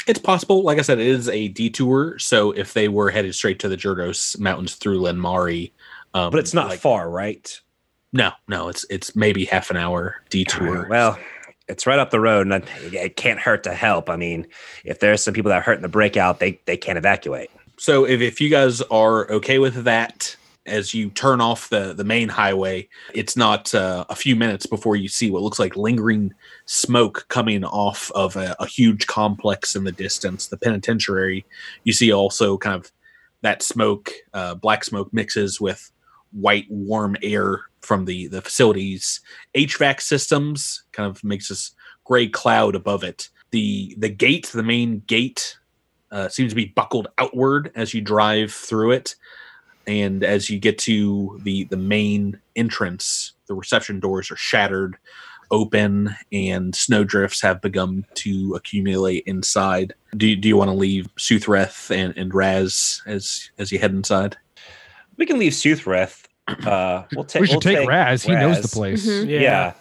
It's possible. Like I said, it is a detour. So if they were headed straight to the Jurdos Mountains through Lenmari, um, But it's not like- far, right? No, no, it's it's maybe half an hour detour. Well, it's right up the road, and it can't hurt to help. I mean, if there's some people that are hurt in the breakout, they they can't evacuate. So if, if you guys are okay with that, as you turn off the the main highway, it's not uh, a few minutes before you see what looks like lingering smoke coming off of a, a huge complex in the distance. The penitentiary. You see also kind of that smoke, uh, black smoke mixes with white warm air from the the facilities HVAC systems. Kind of makes this gray cloud above it. The the gate, the main gate uh, seems to be buckled outward as you drive through it and as you get to the the main entrance the reception doors are shattered open and snowdrifts have begun to accumulate inside do, do you want to leave Suthreth and, and Raz as as you head inside We can leave Suthreth. Uh, we'll ta- we should we'll take Raz. He knows the Raz. place. Mhm. Yeah.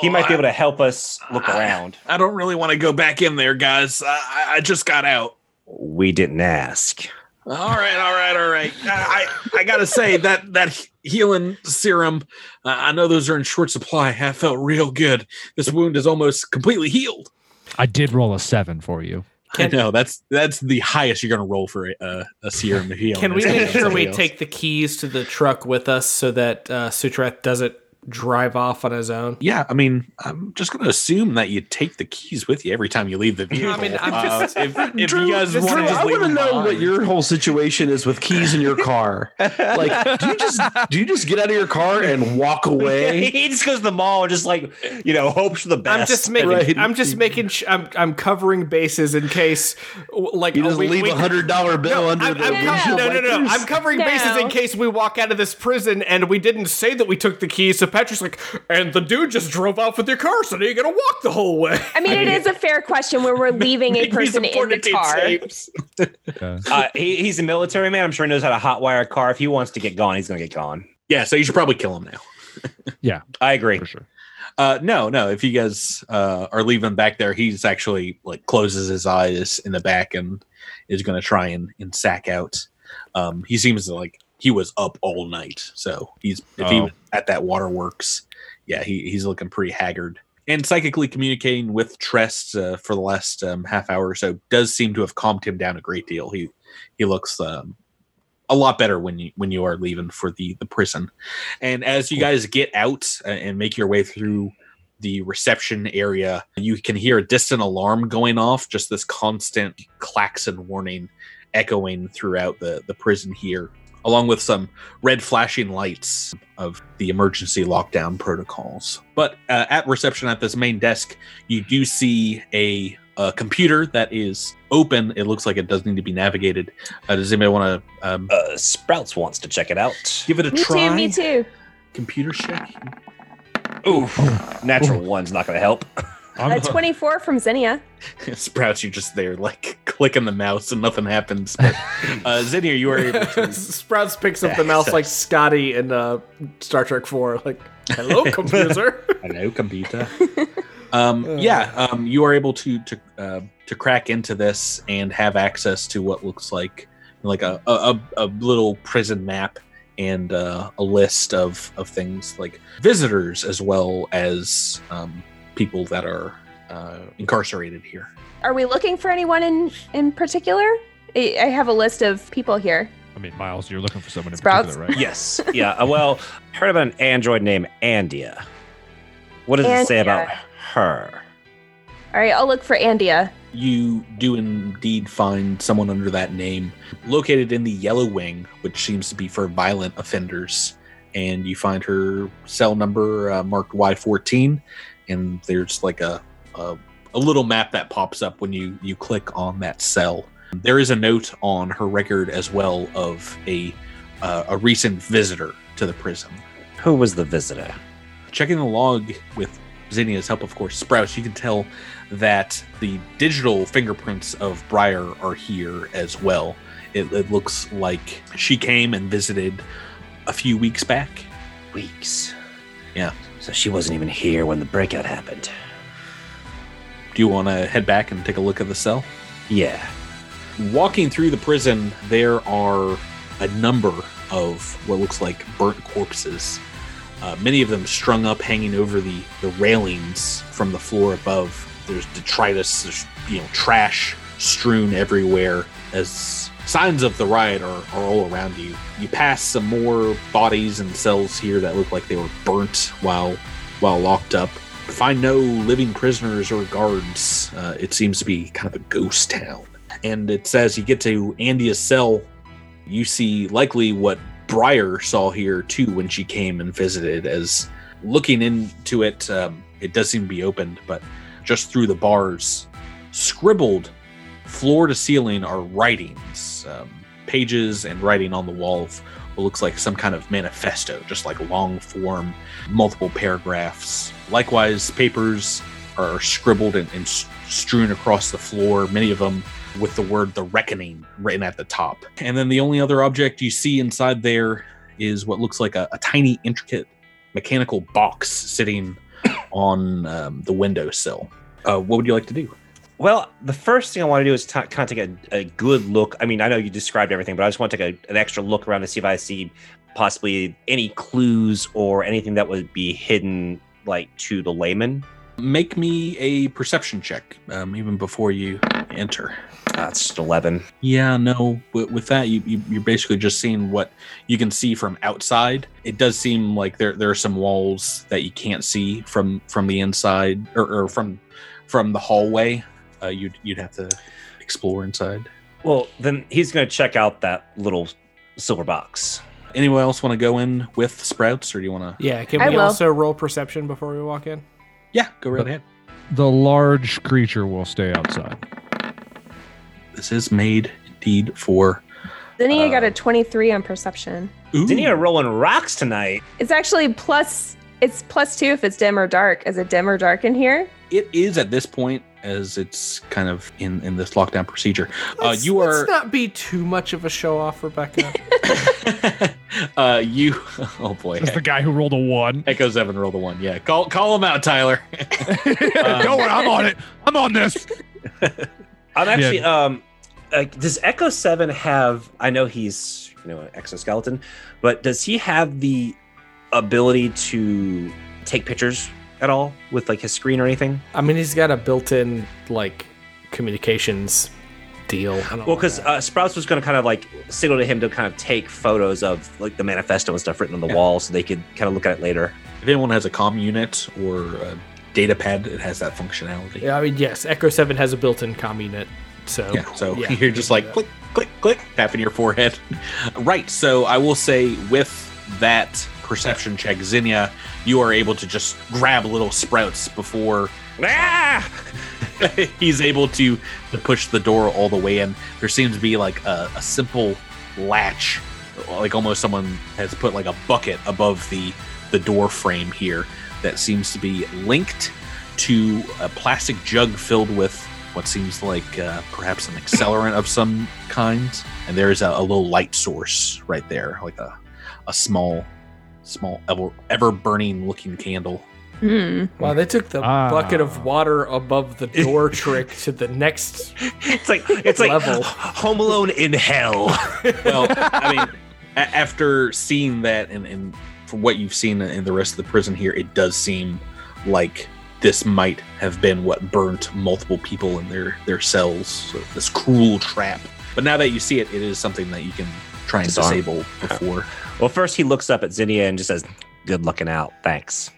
He might be able to help us look I- around. I don't really want to go back in there guys I, I just got out We didn't ask. All right, all right, all right. I I, I gotta say that that healing serum, uh, I know those are in short supply. I felt real good. This wound is almost completely healed. I did roll a seven for you. I know that's that's the highest you're gonna roll for a, a serum of healing. Can we It's make sure we else. take the keys to the truck with us so that uh, Sutrat doesn't drive off on his own? Yeah, I mean, I'm just gonna assume that you take the keys with you every time you leave the vehicle. I mean, I'm Uh, if, if Drew, you guys want to just I leave want to them know what your whole situation is with keys in your car. Like, do you just do you just get out of your car and walk away? he just goes to the mall and just like you know hopes for the best. I'm just making. Right. I'm just making. Sh- I'm. I'm covering bases in case, like, You just we- leave a hundred dollar bill No, under I'm, the I'm No. windshield no, no, no, wipers? I'm covering bases in case we walk out of this prison and we didn't say that we took the keys. So Patrick's like, and the dude just drove off with your car, so now you're gonna walk the whole way. I mean, it is a fair question where we're leaving a person in the car. uh, he, he's a military man. I'm sure he knows how to hotwire a car. If he wants to get gone, he's gonna get gone. Yeah, so you should probably kill him now. Yeah, I agree. For sure. Uh, no, no. If you guys uh, are leaving back there, he's actually like closes his eyes in the back and is going to try and, and sack out. Um, he seems like he was up all night, so he's if he Oh. was at that waterworks, yeah, he, he's looking pretty haggard. And psychically communicating with Trest uh, for the last um, half hour or so does seem to have calmed him down a great deal. He he looks um, a lot better when you when you are leaving for the the prison. And as you guys get out uh, and make your way through the reception area, you can hear a distant alarm going off, just this constant klaxon warning echoing throughout the, the prison here, along with some red flashing lights of the emergency lockdown protocols. But uh, at reception at this main desk, you do see a, a computer that is open. It looks like it does need to be navigated. Uh, does anybody want to um, Uh, Sprouts wants to check it out. give it a Me try? too. Me too. Computer check. Ooh, natural one's not gonna help. A 24 from Zinnia. Sprouts, you're just there, like clicking the mouse, and nothing happens. But uh, Zinnia, you are able to. Sprouts picks up the mouse like Scotty in uh, Star Trek Four. Like, hello, computer. Hello, computer. um, yeah, um, you are able to to uh, to crack into this and have access to what looks like like a a, a- a little prison map and uh, a list of of things like visitors as well as um, people that are uh, incarcerated here. Are we looking for anyone in in particular? I I have a list of people here. I mean, Miles, you're looking for someone in Sprouts? particular, right? Yes. Yeah. uh, Well, heard about an android named Andia. What does it say about her? All right, I'll look for Andia. You do indeed find someone under that name located in the Yellow Wing, which seems to be for violent offenders. And you find her cell number uh, marked Y14, and there's like a, a a little map that pops up when you you click on that cell. There is a note on her record as well of a uh, a recent visitor to the prison. Who was the visitor? checking the log with Zinnia's help, of course, Sprouts, you can tell that the digital fingerprints of Briar are here as well. It, it looks like she came and visited a few weeks back. Weeks. Yeah. So she wasn't even here when the breakout happened. Do you want to head back and take a look at the cell? Yeah. Walking through the prison, there are a number of what looks like burnt corpses. Uh, many of them strung up, hanging over the, the railings from the floor above. There's detritus, there's you know trash strewn everywhere as signs of the riot are, are all around you. You pass some more bodies and cells here that look like they were burnt while while locked up. Find no living prisoners or guards. Uh, it seems to be kind of a ghost town. And it says you get to Andia's cell, you see likely what Briar saw here too when she came and visited. As looking into it, um, it does seem to be opened, but just through the bars, scribbled floor to ceiling are writings, um, pages and writing on the wall of what looks like some kind of manifesto, just like long form, multiple paragraphs. Likewise, papers are scribbled and, and strewn across the floor, many of them with the word the reckoning written at the top. And then the only other object you see inside there is what looks like a, a tiny, intricate mechanical box sitting on um, the windowsill. Uh, what would you like to do? Well, the first thing I want to do is t- kind of take a, a good look. I mean, I know you described everything, but I just want to take a, an extra look around to see if I see possibly any clues or anything that would be hidden, like to the layman. Make me a perception check, um, even before you enter. That's 11. Yeah, no. With, with that, you, you you're basically just seeing what you can see from outside. It does seem like there there are some walls that you can't see from from the inside or, or from from the hallway. Uh, you'd you'd have to explore inside. Well, then he's going to check out that little silver box. Anyone else want to go in with Sprouts, or do you want to? Yeah, can I we will. also roll perception before we walk in? Yeah, go right ahead. The large creature will stay outside. This is made indeed for. Zinnia got Uh, a 23 on perception. Ooh. Zinnia rolling rocks tonight. It's actually plus. It's plus two if it's dim or dark. Is it dim or dark in here? It is at this point, as it's kind of in in this lockdown procedure. Uh, Let's- you are Let's not be too much of a show off, Rebecca. uh, you. Oh boy. That's the guy who rolled a one. Echo Seven roll the one. Yeah, call call him out, Tyler. Don't worry, I'm on it. I'm on this. I'm actually um like does Echo 7 have I know he's you know an exoskeleton, but does he have the ability to take pictures at all with like his screen or anything? I mean, he's got a built-in like communications deal. I don't Well, because that. uh, Sprouts was going to kind of like signal to him to kind of take photos of like the manifesto and stuff written on the Yeah. wall so they could kind of look at it later. if anyone has a comm unit or a data pad, it has that functionality. yeah, I mean, yes, Echo Seven has a built-in comm unit, so Yeah, so yeah, you're just like click, click, click, tapping your forehead. right. So I will say with that perception check, Zinnia, you are able to just grab little sprouts before Ah! he's able to to push the door all the way in. There seems to be like a, a simple latch, like almost someone has put like a bucket above the the door frame here that seems to be linked to a plastic jug filled with what seems like uh, perhaps an accelerant of some kind. And there's a, a little light source right there, like a a small small ever, ever burning looking candle. Hmm. Wow, they took the Ah. bucket of water above the door trick to the next. It's like it's like Home Alone in hell. Well, I mean, a- after seeing that and, and from what you've seen in the rest of the prison here, it does seem like this might have been what burnt multiple people in their their cells. So this cruel trap. But now that you see it, it is something that you can try and Disarm. disable before. Well, first he looks up at Zinnia and just says, "Good looking out, thanks."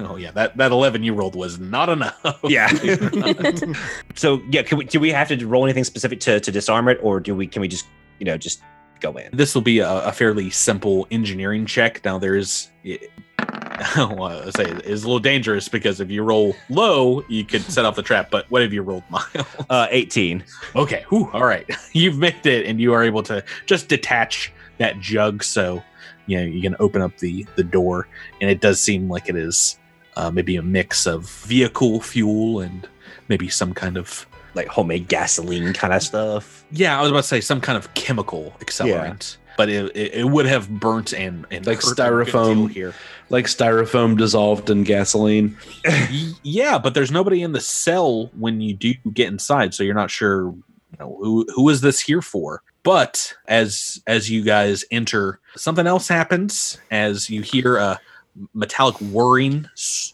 Oh yeah, that that eleven year old was not enough. Yeah. so yeah, can we, do we have to roll anything specific to to disarm it, or do we can we just you know just go in? this will be a, a fairly simple engineering check. Now there's, well, I say it is a little dangerous because if you roll low, you could set off the trap. But what have you rolled, Miles? Uh, eighteen. Okay, whew, all right, you've made it, and you are able to just detach that jug. So you know you can open up the the door, and it does seem like it is uh, maybe a mix of vehicle fuel and maybe some kind of Like homemade gasoline kind of stuff. yeah, I was about to say some kind of chemical accelerant. But it, it, it would have burnt and, and Like hurt a good styrofoam. here. Like styrofoam dissolved in gasoline. Yeah, but there's nobody in the cell when you do get inside, so you're not sure you know, who who is this here for. But as as you guys enter, something else happens as you hear a metallic whirring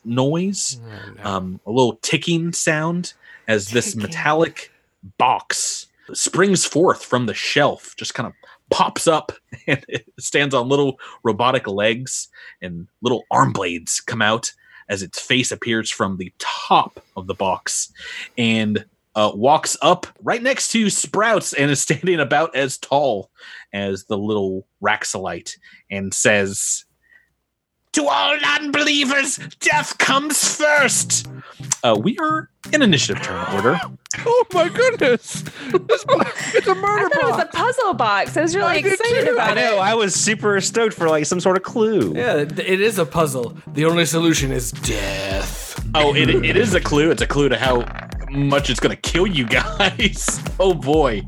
noise, um, a little ticking sound as this metallic box springs forth from the shelf, just kind of pops up and it stands on little robotic legs and little arm blades come out as its face appears from the top of the box. And uh, walks up right next to Sprouts and is standing about as tall as the little Raxilite and says, To all unbelievers, death comes first. Uh, we are in initiative turn order. Oh my goodness! It's, it's a I murder thought it was a puzzle box. I was really I excited too. about I know. it. I was super stoked for like some sort of clue. Yeah, it it is a puzzle. The only solution is death. Oh, it, it is a clue. It's a clue to how much it's going to kill you guys. Oh boy.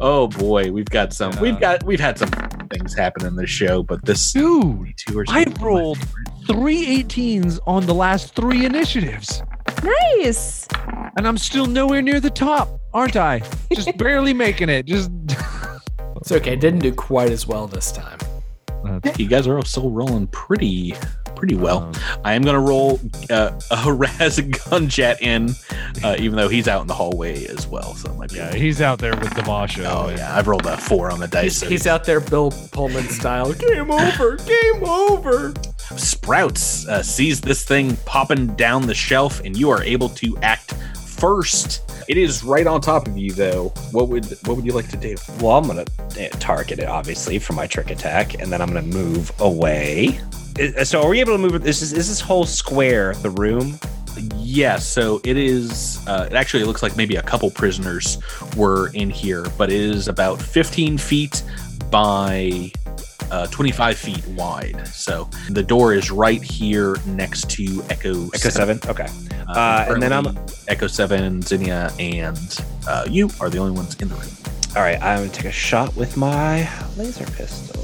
Oh boy, we've got some. We've got we've had some things happen in this show, but this Dude, two are I rolled three 18s on the last three initiatives, Nice. and I'm still nowhere near the top, aren't I? Just barely making it. Just It's okay. Didn't do quite as well this time. Yeah, you guys are all still rolling pretty pretty well. Um, I am gonna roll uh, a Raz Gunjet in, uh, even though he's out in the hallway as well. So it might be. yeah, he's out there with Devasha. oh yeah, I've rolled a four on the dice. He's, so he's out there, Bill Pullman style. Game over. Game over. Sprouts uh, sees this thing popping down the shelf, and you are able to act first. It is right on top of you, though. What would what would you like to do? Well, I'm gonna eh, target it obviously for my trick attack, and then I'm gonna move away. So, are we able to move? This is, is this whole square the room? Yes, so it is. Uh, it actually looks like maybe a couple prisoners were in here, but it is about 15 feet by uh, 25 feet wide. So the door is right here next to Echo. Echo seven. Okay. Uh, and then I'm- Echo Seven, Zinnia, and uh, you are the only ones in the room. All right. I'm gonna take a shot with my laser pistol.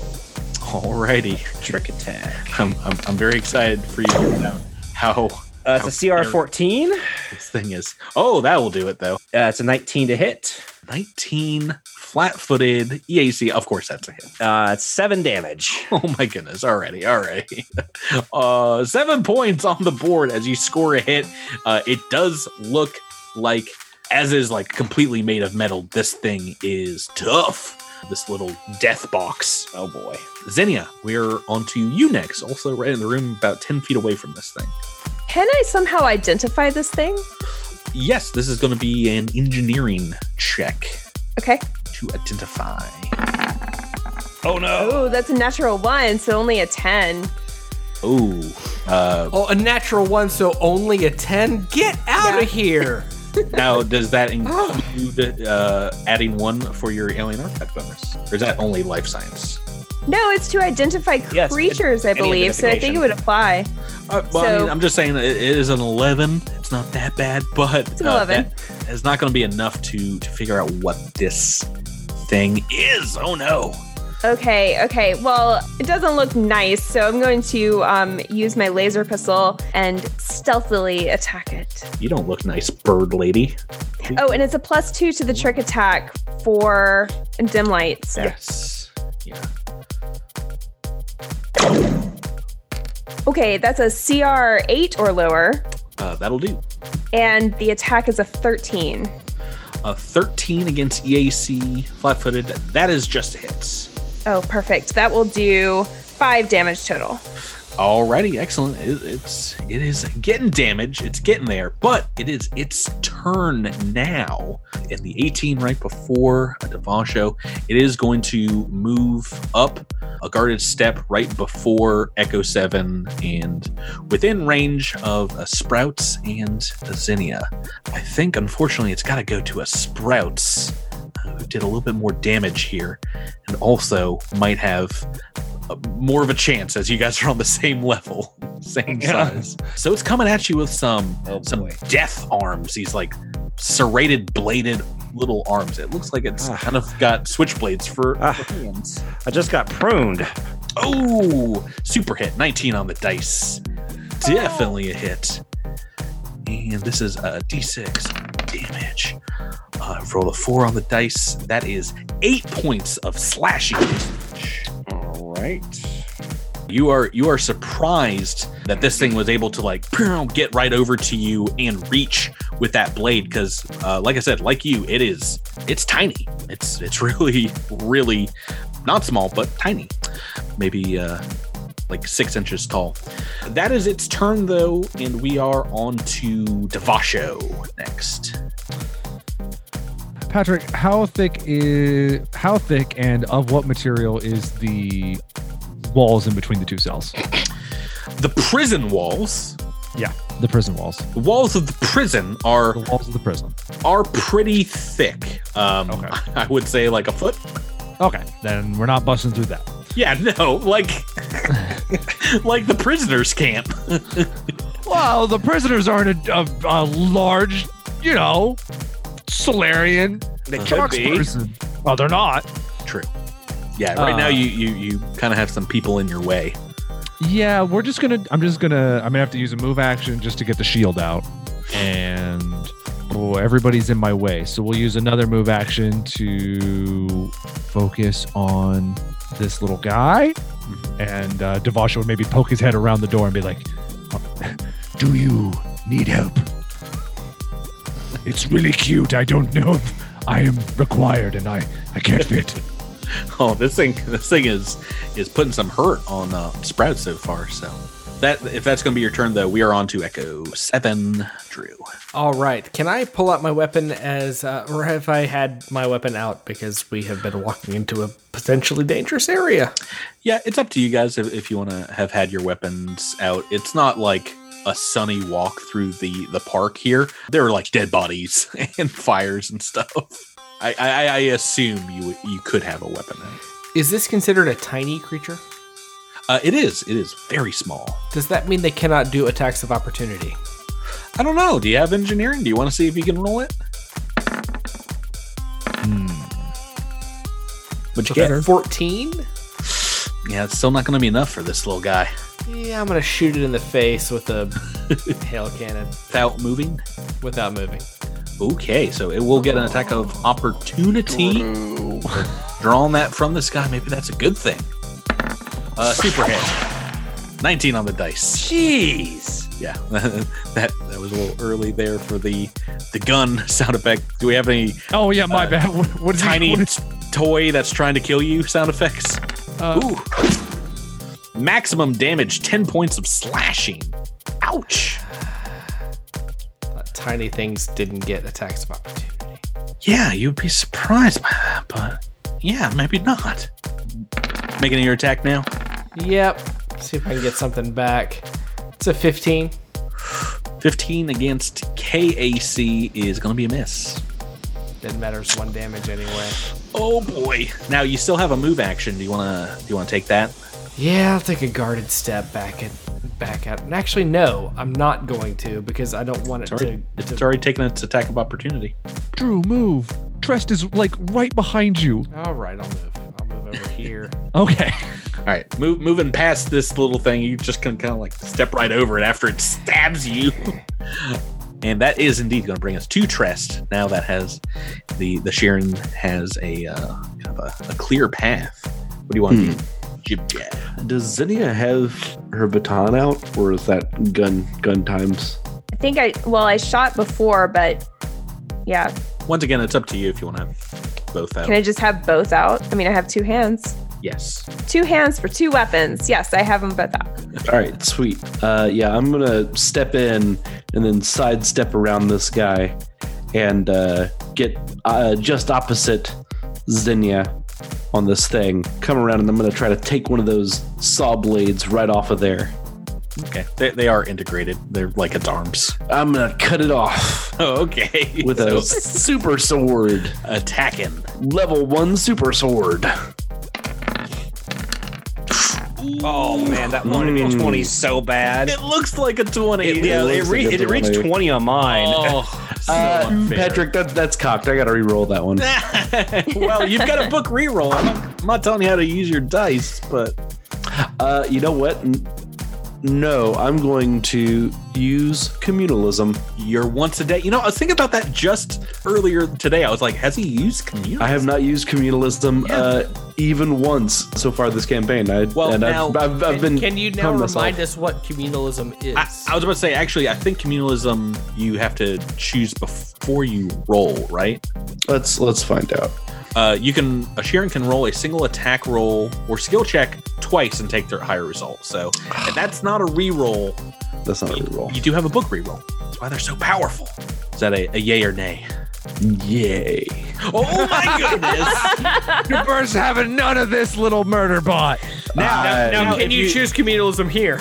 Alrighty, Trick attack. I'm, I'm, I'm very excited for you to out how Uh, it's a CR 14. Uh, this thing is. Oh, that will do it though. it's a 19 to hit. 19 flat-footed EAC. Of course, that's a hit. Uh, it's seven damage. Oh my goodness! Already, alrighty. Uh, seven points on the board as you score a hit. Uh, it does look like, as is like completely made of metal. This thing is tough. This little death box. Oh boy. Zinnia, we're onto you next. Also, right in the room, about ten feet away from this thing. Can I somehow identify this thing? Yes, this is going to be an engineering check Okay. To identify. Oh no. Oh, that's a natural one, so only a 10. Oh, uh, Oh, a natural one, so only a 10? Get out Yeah. of here. Now, does that include uh, adding one for your alien artifact bonus, or is that only life science? No, it's to identify Yes, creatures, I believe, so I think it would apply. Uh, well, I mean, I'm just saying it, it is an 11. It's not that bad, but It's an uh, 11. that is not going to be enough to to figure out what this thing is. Oh no! Okay, okay. Well, it doesn't look nice, so I'm going to um, use my laser pistol and stealthily attack it. You don't look nice, bird lady. Oh, and it's a plus two to the trick attack for dim light. So. Yes. Yeah. Okay, that's a CR 8 or lower. Uh, that'll do. And the attack is a 13. A 13 against EAC flat footed. That is just hits. Oh, perfect. That will do five damage total. Alrighty, excellent. It, it's it is getting damage. It's getting there, but it is its turn now. In the 18 right before a Devasha, it is going to move up a guarded step right before Echo 7 and within range of a Sprouts and a Zinnia. I think unfortunately it's got to go to a Sprouts uh, who did a little bit more damage here and also might have more of a chance as you guys are on the same level, same Yeah. size. So it's coming at you with some Oh, some boy. death arms. These like serrated, bladed little arms. It looks like it's Ah. kind of got switchblades for, Ah. for hands. I just got pruned. Oh, super hit. 19 on the dice. Definitely a hit. And this is a d6 damage. Uh, roll a four on the dice. That is eight points of slashing. All right. You are you are surprised that this thing was able to like get right over to you and reach with that blade because, uh, like I said, like you, it is it's tiny. It's it's really really not small but tiny. Maybe uh, like six inches tall. That is its turn though, and we are on to Devasha next. Patrick, how thick is how thick and of what material is the walls in between the two cells? The prison walls, Yeah, the prison walls. the walls of the prison are The walls of the prison. are pretty thick. Um, Okay. I would say like a foot. Okay, then we're not busting through that. Yeah, no, like like the prisoners camp. Well, the prisoners aren't a, a, a large, you know, Solarian They could be. person. Well, they're not. True. Yeah, right now Uh, you you you kind of have some people in your way. Yeah, we're just gonna. I'm just gonna. I'm gonna have to use a move action just to get the shield out, and oh, everybody's in my way. So we'll use another move action to focus on this little guy, and uh, Devasha would maybe poke his head around the door and be like, Do you need help? It's really cute. I don't know if I am required and I, I can't fit. Oh, this thing this thing is is putting some hurt on uh, Sprout so far. So that if that's going to be your turn though, we are on to Echo Seven. Drew. All right. Can I pull out my weapon as, uh, or have I had my weapon out because we have been walking into a potentially dangerous area? Yeah, it's up to you guys if, if you want to have had your weapons out. It's not like a sunny walk through the the park here. There are like dead bodies and fires and stuff. I, I, I assume you you could have a weapon. Is this considered a tiny creature? Uh, it is. It is very small. Does that mean they cannot do attacks of opportunity? I don't know. Do you have engineering? Do you want to see if you can roll it? What'd you get? 14? Yeah, it's still not going to be enough for this little guy. Yeah, I'm going to shoot it in the face with a hail cannon Without moving. without moving. Okay, so it will get an attack of opportunity. Drawing that from the sky, maybe that's a good thing. Uh, super hit. 19 on the dice. Jeez. Yeah, that that was a little early there for the the gun sound effect. Do we have any "Oh yeah, my Uh, bad. What, what is he- tiny what is- toy that's trying to kill you sound effects? uh, Ooh. Maximum damage, 10 points of slashing. Ouch. Uh, tiny things didn't get attacks of opportunity. Yeah, you'd be surprised by that, but yeah, maybe not. Making your attack now? Yep. See if I can get something back. It's a 15. 15 against KAC is going to be a miss. Didn't matter. One damage anyway. Oh boy. Now you still have a move action. Do you want to do you want to take that? Yeah, I'll take a guarded step back and back out. And actually, no, I'm not going to because I don't want it It's already, to. it's already taken its attack of opportunity. Drew, move. Trest is like right behind you. All right, I'll move. I'll move over here. Okay. All right, move, moving past this little thing, you just can kind of like step right over it after it stabs you. And that is indeed going to bring us to Trest. Now that has the the Shirren has a uh, kind of a, a clear path. What do you want to do? Jib jab. Does Zinnia have her baton out, or is that gun gun times? I think I well I shot before, but yeah. Once again, it's up to you if you want to have both out. Can I just have both out? I mean, I have two hands. yes. Two hands for two weapons. Yes, I have them both out. All right, sweet. Uh, yeah, I'm gonna step in and then sidestep around this guy and uh, get uh, just opposite Zinnia on this thing. Come around and I'm gonna try to take one of those saw blades right off of there. Okay. They, they are integrated. They're like its arms. I'm gonna cut it off Oh, okay. with So, a super sword, attacking. level one super sword. Oh man, that one mm. 20 so bad. It looks like a 20. It, yeah, it, looks re- like a it reached 20. 20 on mine. Oh, so Uh. Patrick, that, that's cocked. I gotta re-roll that one. well, you've got a book reroll. I'm not, I'm not telling you how to use your dice, but Uh, you know what? N- No, I'm going to use communalism. you're once a day. You know, I was thinking about that just earlier today. I was like, has he used community? I have not used communalism uh, even once so far this campaign. I, Well, and now- I've, I've, I've Can- been. Can you now telling myself- remind us what communalism is? I, I was about to say, actually, I think communalism you have to choose before you roll, right? Let's let's find out. Uh, you can a Shirren can roll a single attack roll or skill check twice and take their higher result. So, and that's not a re-roll. That's not a reroll. You do have a book re-roll. That's why they're so powerful. Is that a, a yay or nay? Yay! Oh my goodness! Your bird's having none of this little murder bot. now, Uh, now, Can if you, choose communalism here?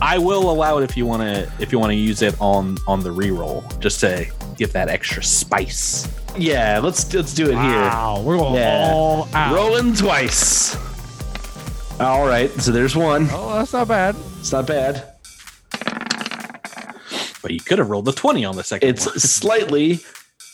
I will allow it if you want to if you want to use it on on the re-roll just to give that extra spice. Yeah, let's let's do it here. Wow, we're going Yeah. all out. Rolling twice. All right, so there's one. Oh, that's not bad. It's not bad. But you could have rolled the twenty on the second It's one. slightly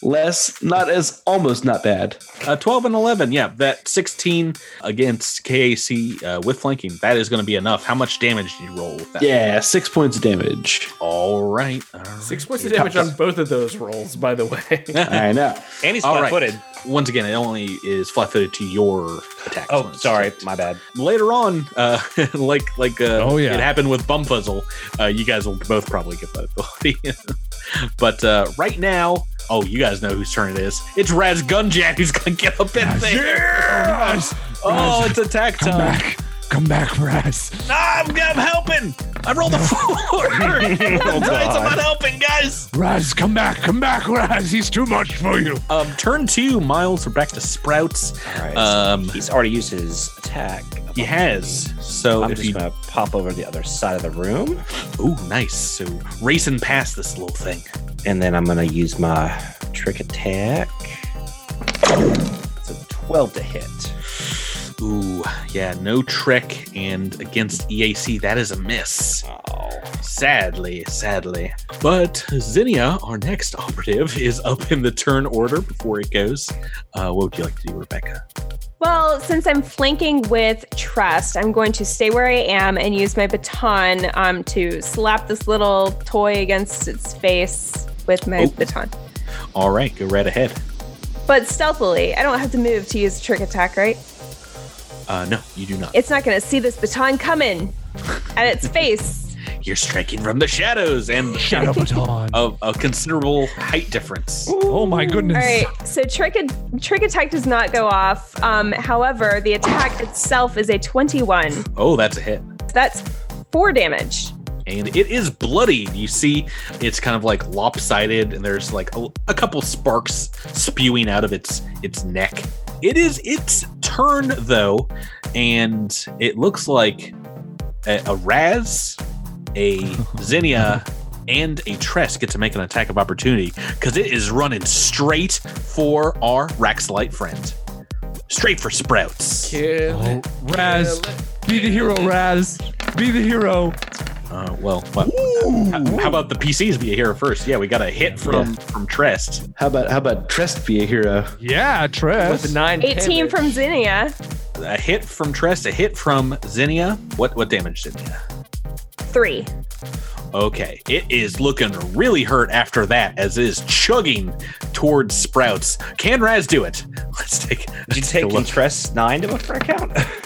less, not as almost not bad. Uh, 12 and 11. Yeah, that 16 against KAC uh, with flanking. That is going to be enough. How much damage did you roll with that? Yeah, six points of damage. All right. all right. Six points of damage on both of those rolls, by the way. I know. And he's flat-footed. Once again, it only is flat footed to your attack. Oh, sorry, my bad. Later on, uh, like like uh, Oh, yeah. it happened with Bumfuzzle, uh, you guys will both probably get that ability. But uh, right now, oh, you guys know whose turn it is. It's Raz Gunjan who's going to get up in there. Oh, it's attack time. Back. Come back, Raz. Nah, I'm, I'm helping. I rolled a four. I'm not helping, guys. Raz, come back, come back, Raz. He's too much for you. Um, turn two, Miles. We're back to Sprouts. All right. Um, he's already used his attack. he has. So I'm if just you, gonna pop over to the other side of the room, ooh, nice. So racing past this little thing. and then I'm gonna use my trick attack. It's a 12 to hit. Ooh, yeah, no trick, and against EAC, that is a miss. Oh. Sadly, sadly. But Zinnia, our next operative, is up in the turn order before it goes. Uh, what would you like to do, Rebecca? Well, since I'm flanking with Trest, I'm going to stay where I am and use my baton um, to slap this little toy against its face with my Oh. baton. All right, go right ahead. But stealthily, I don't have to move to use a trick attack, right? Uh, no, you do not. It's not going to see this baton coming at its face. You're striking from the shadows and the Shadow baton. of a considerable height difference. Oh my goodness. All right, so trick trick attack does not go off. Um, however, the attack itself is a 21. Oh, that's a hit. That's four damage. and it is bloody. You see, it's kind of like lopsided, and there's like a, a couple sparks spewing out of its its neck. It is its turn though, and it looks like a, a Raz, a Zinnia, and a Trest get to make an attack of opportunity because it is running straight for our Raxilite friend, straight for Sprouts. Kill Oh, it. Raz, Kill it. be the hero, Raz. Be the hero. Uh, well, what, how, how about the PCs be a hero first? Yeah, we got a hit from from Trest. How about how about Trest be a hero? Yeah, Trest. With nine 18 damage. from Zinnia. A hit from Trest, a hit from Zinnia. What what damage Zinnia? Three. Okay, it is looking really hurt after that, as it is chugging towards Sprouts. Can Raz do it? Let's take. Did you let's take a look. nine to look for a count?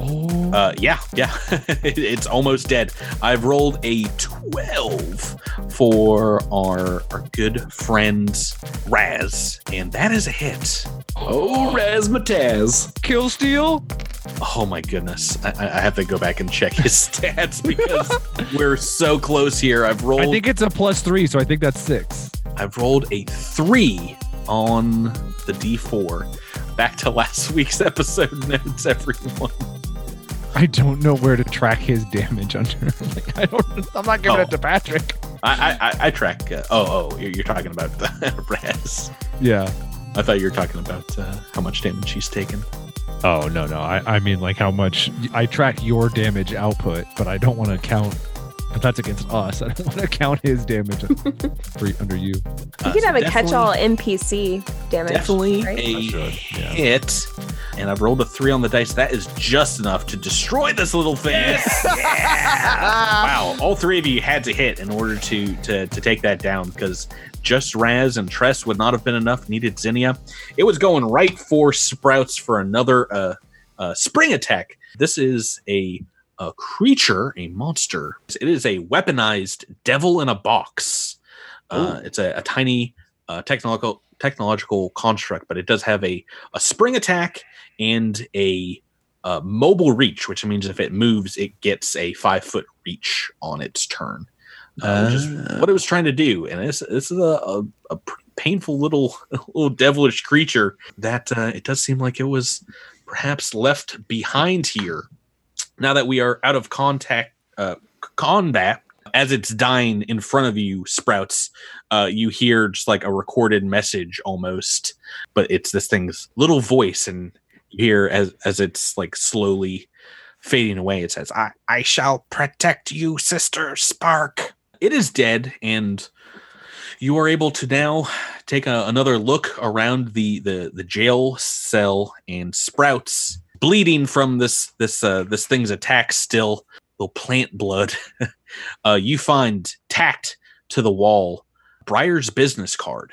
Oh, Uh, yeah, yeah, it's almost dead. I've rolled a twelve for our our good friend Raz, and that is a hit. Oh, Razmataz. kill steal. Oh my goodness, I, I I have to go back and check his stats because we're so close here. I've rolled. I think it's a plus three, so I think that's six. I've rolled a three on the D4. Back to last week's episode notes, everyone. I don't know where to track his damage under. like, I don't. I'm not giving Oh. it to Patrick. I I, I, track. Uh, oh oh, you're, you're talking about the Raz. Yeah. I thought you were talking about uh, how much damage she's taken. Oh no no. I I mean like how much I track your damage output, but I don't want to count. But that's against us. I don't want to count his damage for, under you. You could have a catch-all NPC damage. Definitely right? a yeah. hit. And I've rolled a three on the dice. That is just enough to destroy this little thing. Yeah. wow. All three of you had to hit in order to to, to take that down because just Raz and Trest would not have been enough. Needed Zinnia. It was going right for Sprouts for another uh, uh, spring attack. This is a a creature, a monster. It is a weaponized devil in a box. Uh, it's a, a tiny uh, technological technological construct, but it does have a a spring attack and a uh, mobile reach, which means if it moves, it gets a five foot reach on its turn. Uh, which is what it was trying to do, and this this is a, a, a painful little little devilish creature that uh, it does seem like it was perhaps left behind here. Now that we are out of contact uh, combat, as it's dying in front of you, Sprouts, uh, you hear just like a recorded message almost, but it's this thing's little voice, and you hear as as it's like slowly fading away. It says, "I I shall protect you, Sister Spark." It is dead, and you are able to now take a, another look around the the the jail cell, and Sprouts bleeding from this this uh, this thing's attack still little plant blood. uh, you find tacked to the wall Briar's business card,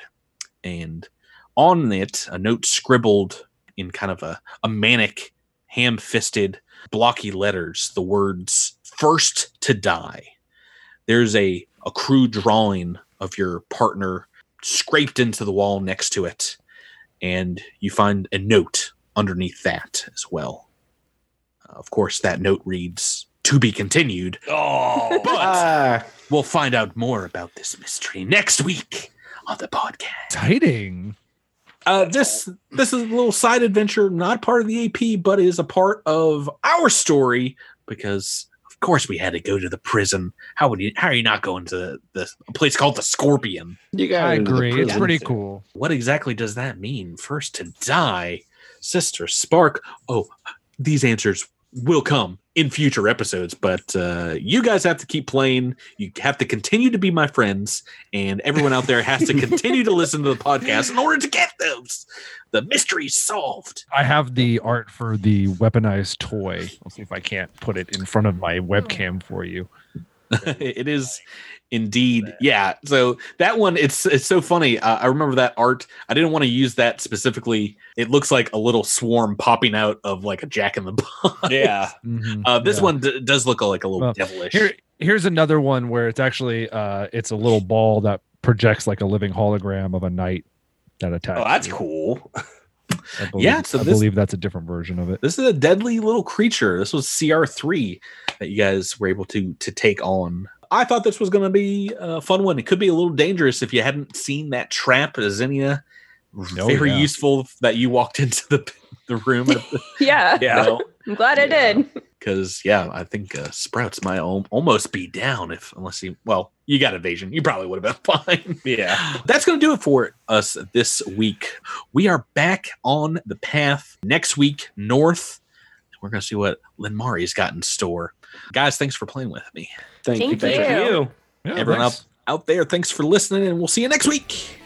and on it a note scribbled in kind of a, a manic, ham-fisted, blocky letters. The words "first to die." There's a a crude drawing of your partner scraped into the wall next to it, and you find a note underneath that as well. Uh, of course, that note reads "To be continued." Oh, But Ah, we'll find out more about this mystery next week on the podcast. Exciting. Uh, this this is a little side adventure, not part of the AP, but is a part of our story because, of course, we had to go to the prison. How would you? How are you not going to the a place called the Scorpion? you got I agree. It's pretty cool. What exactly does that mean? First to die, Sister Spark. Oh, these answers will come in future episodes, but uh, you guys have to keep playing. You have to continue to be my friends, and everyone out there has to continue to listen to the podcast in order to get those the mysteries solved. I have the art for the weaponized toy. I'll see if I can't put it in front of my webcam for you. it is indeed yeah so that one it's it's so funny uh, i remember that art i didn't want to use that specifically it looks like a little swarm popping out of like a jack in the box yeah. uh this Yeah. one d- does look like a little Well, devilish Here, here's another one where it's actually uh, it's a little ball that projects like a living hologram of a knight that attacks. Oh, that's you. cool. I believe, Yeah, so I this- believe that's a different version of it. this is a deadly little creature this was cr3 that you guys were able to to take on i thought this was going to be a fun one it could be a little dangerous if you hadn't seen that trap as Zinnia. Oh, very yeah. useful that you walked into the the room the, Yeah. Yeah. I'm glad I did. because yeah, I think uh, Sprouts might al- almost be down if unless he well, you got evasion, you probably would have been fine. Yeah. That's going to do it for us this week. We are back on the path next week north. We're going to see what Lin Mari's got in store. Guys, thanks for playing with me. Thank, Thank you. you. Thank you. Yeah, Everyone thanks. up out there, thanks for listening, and we'll see you next week.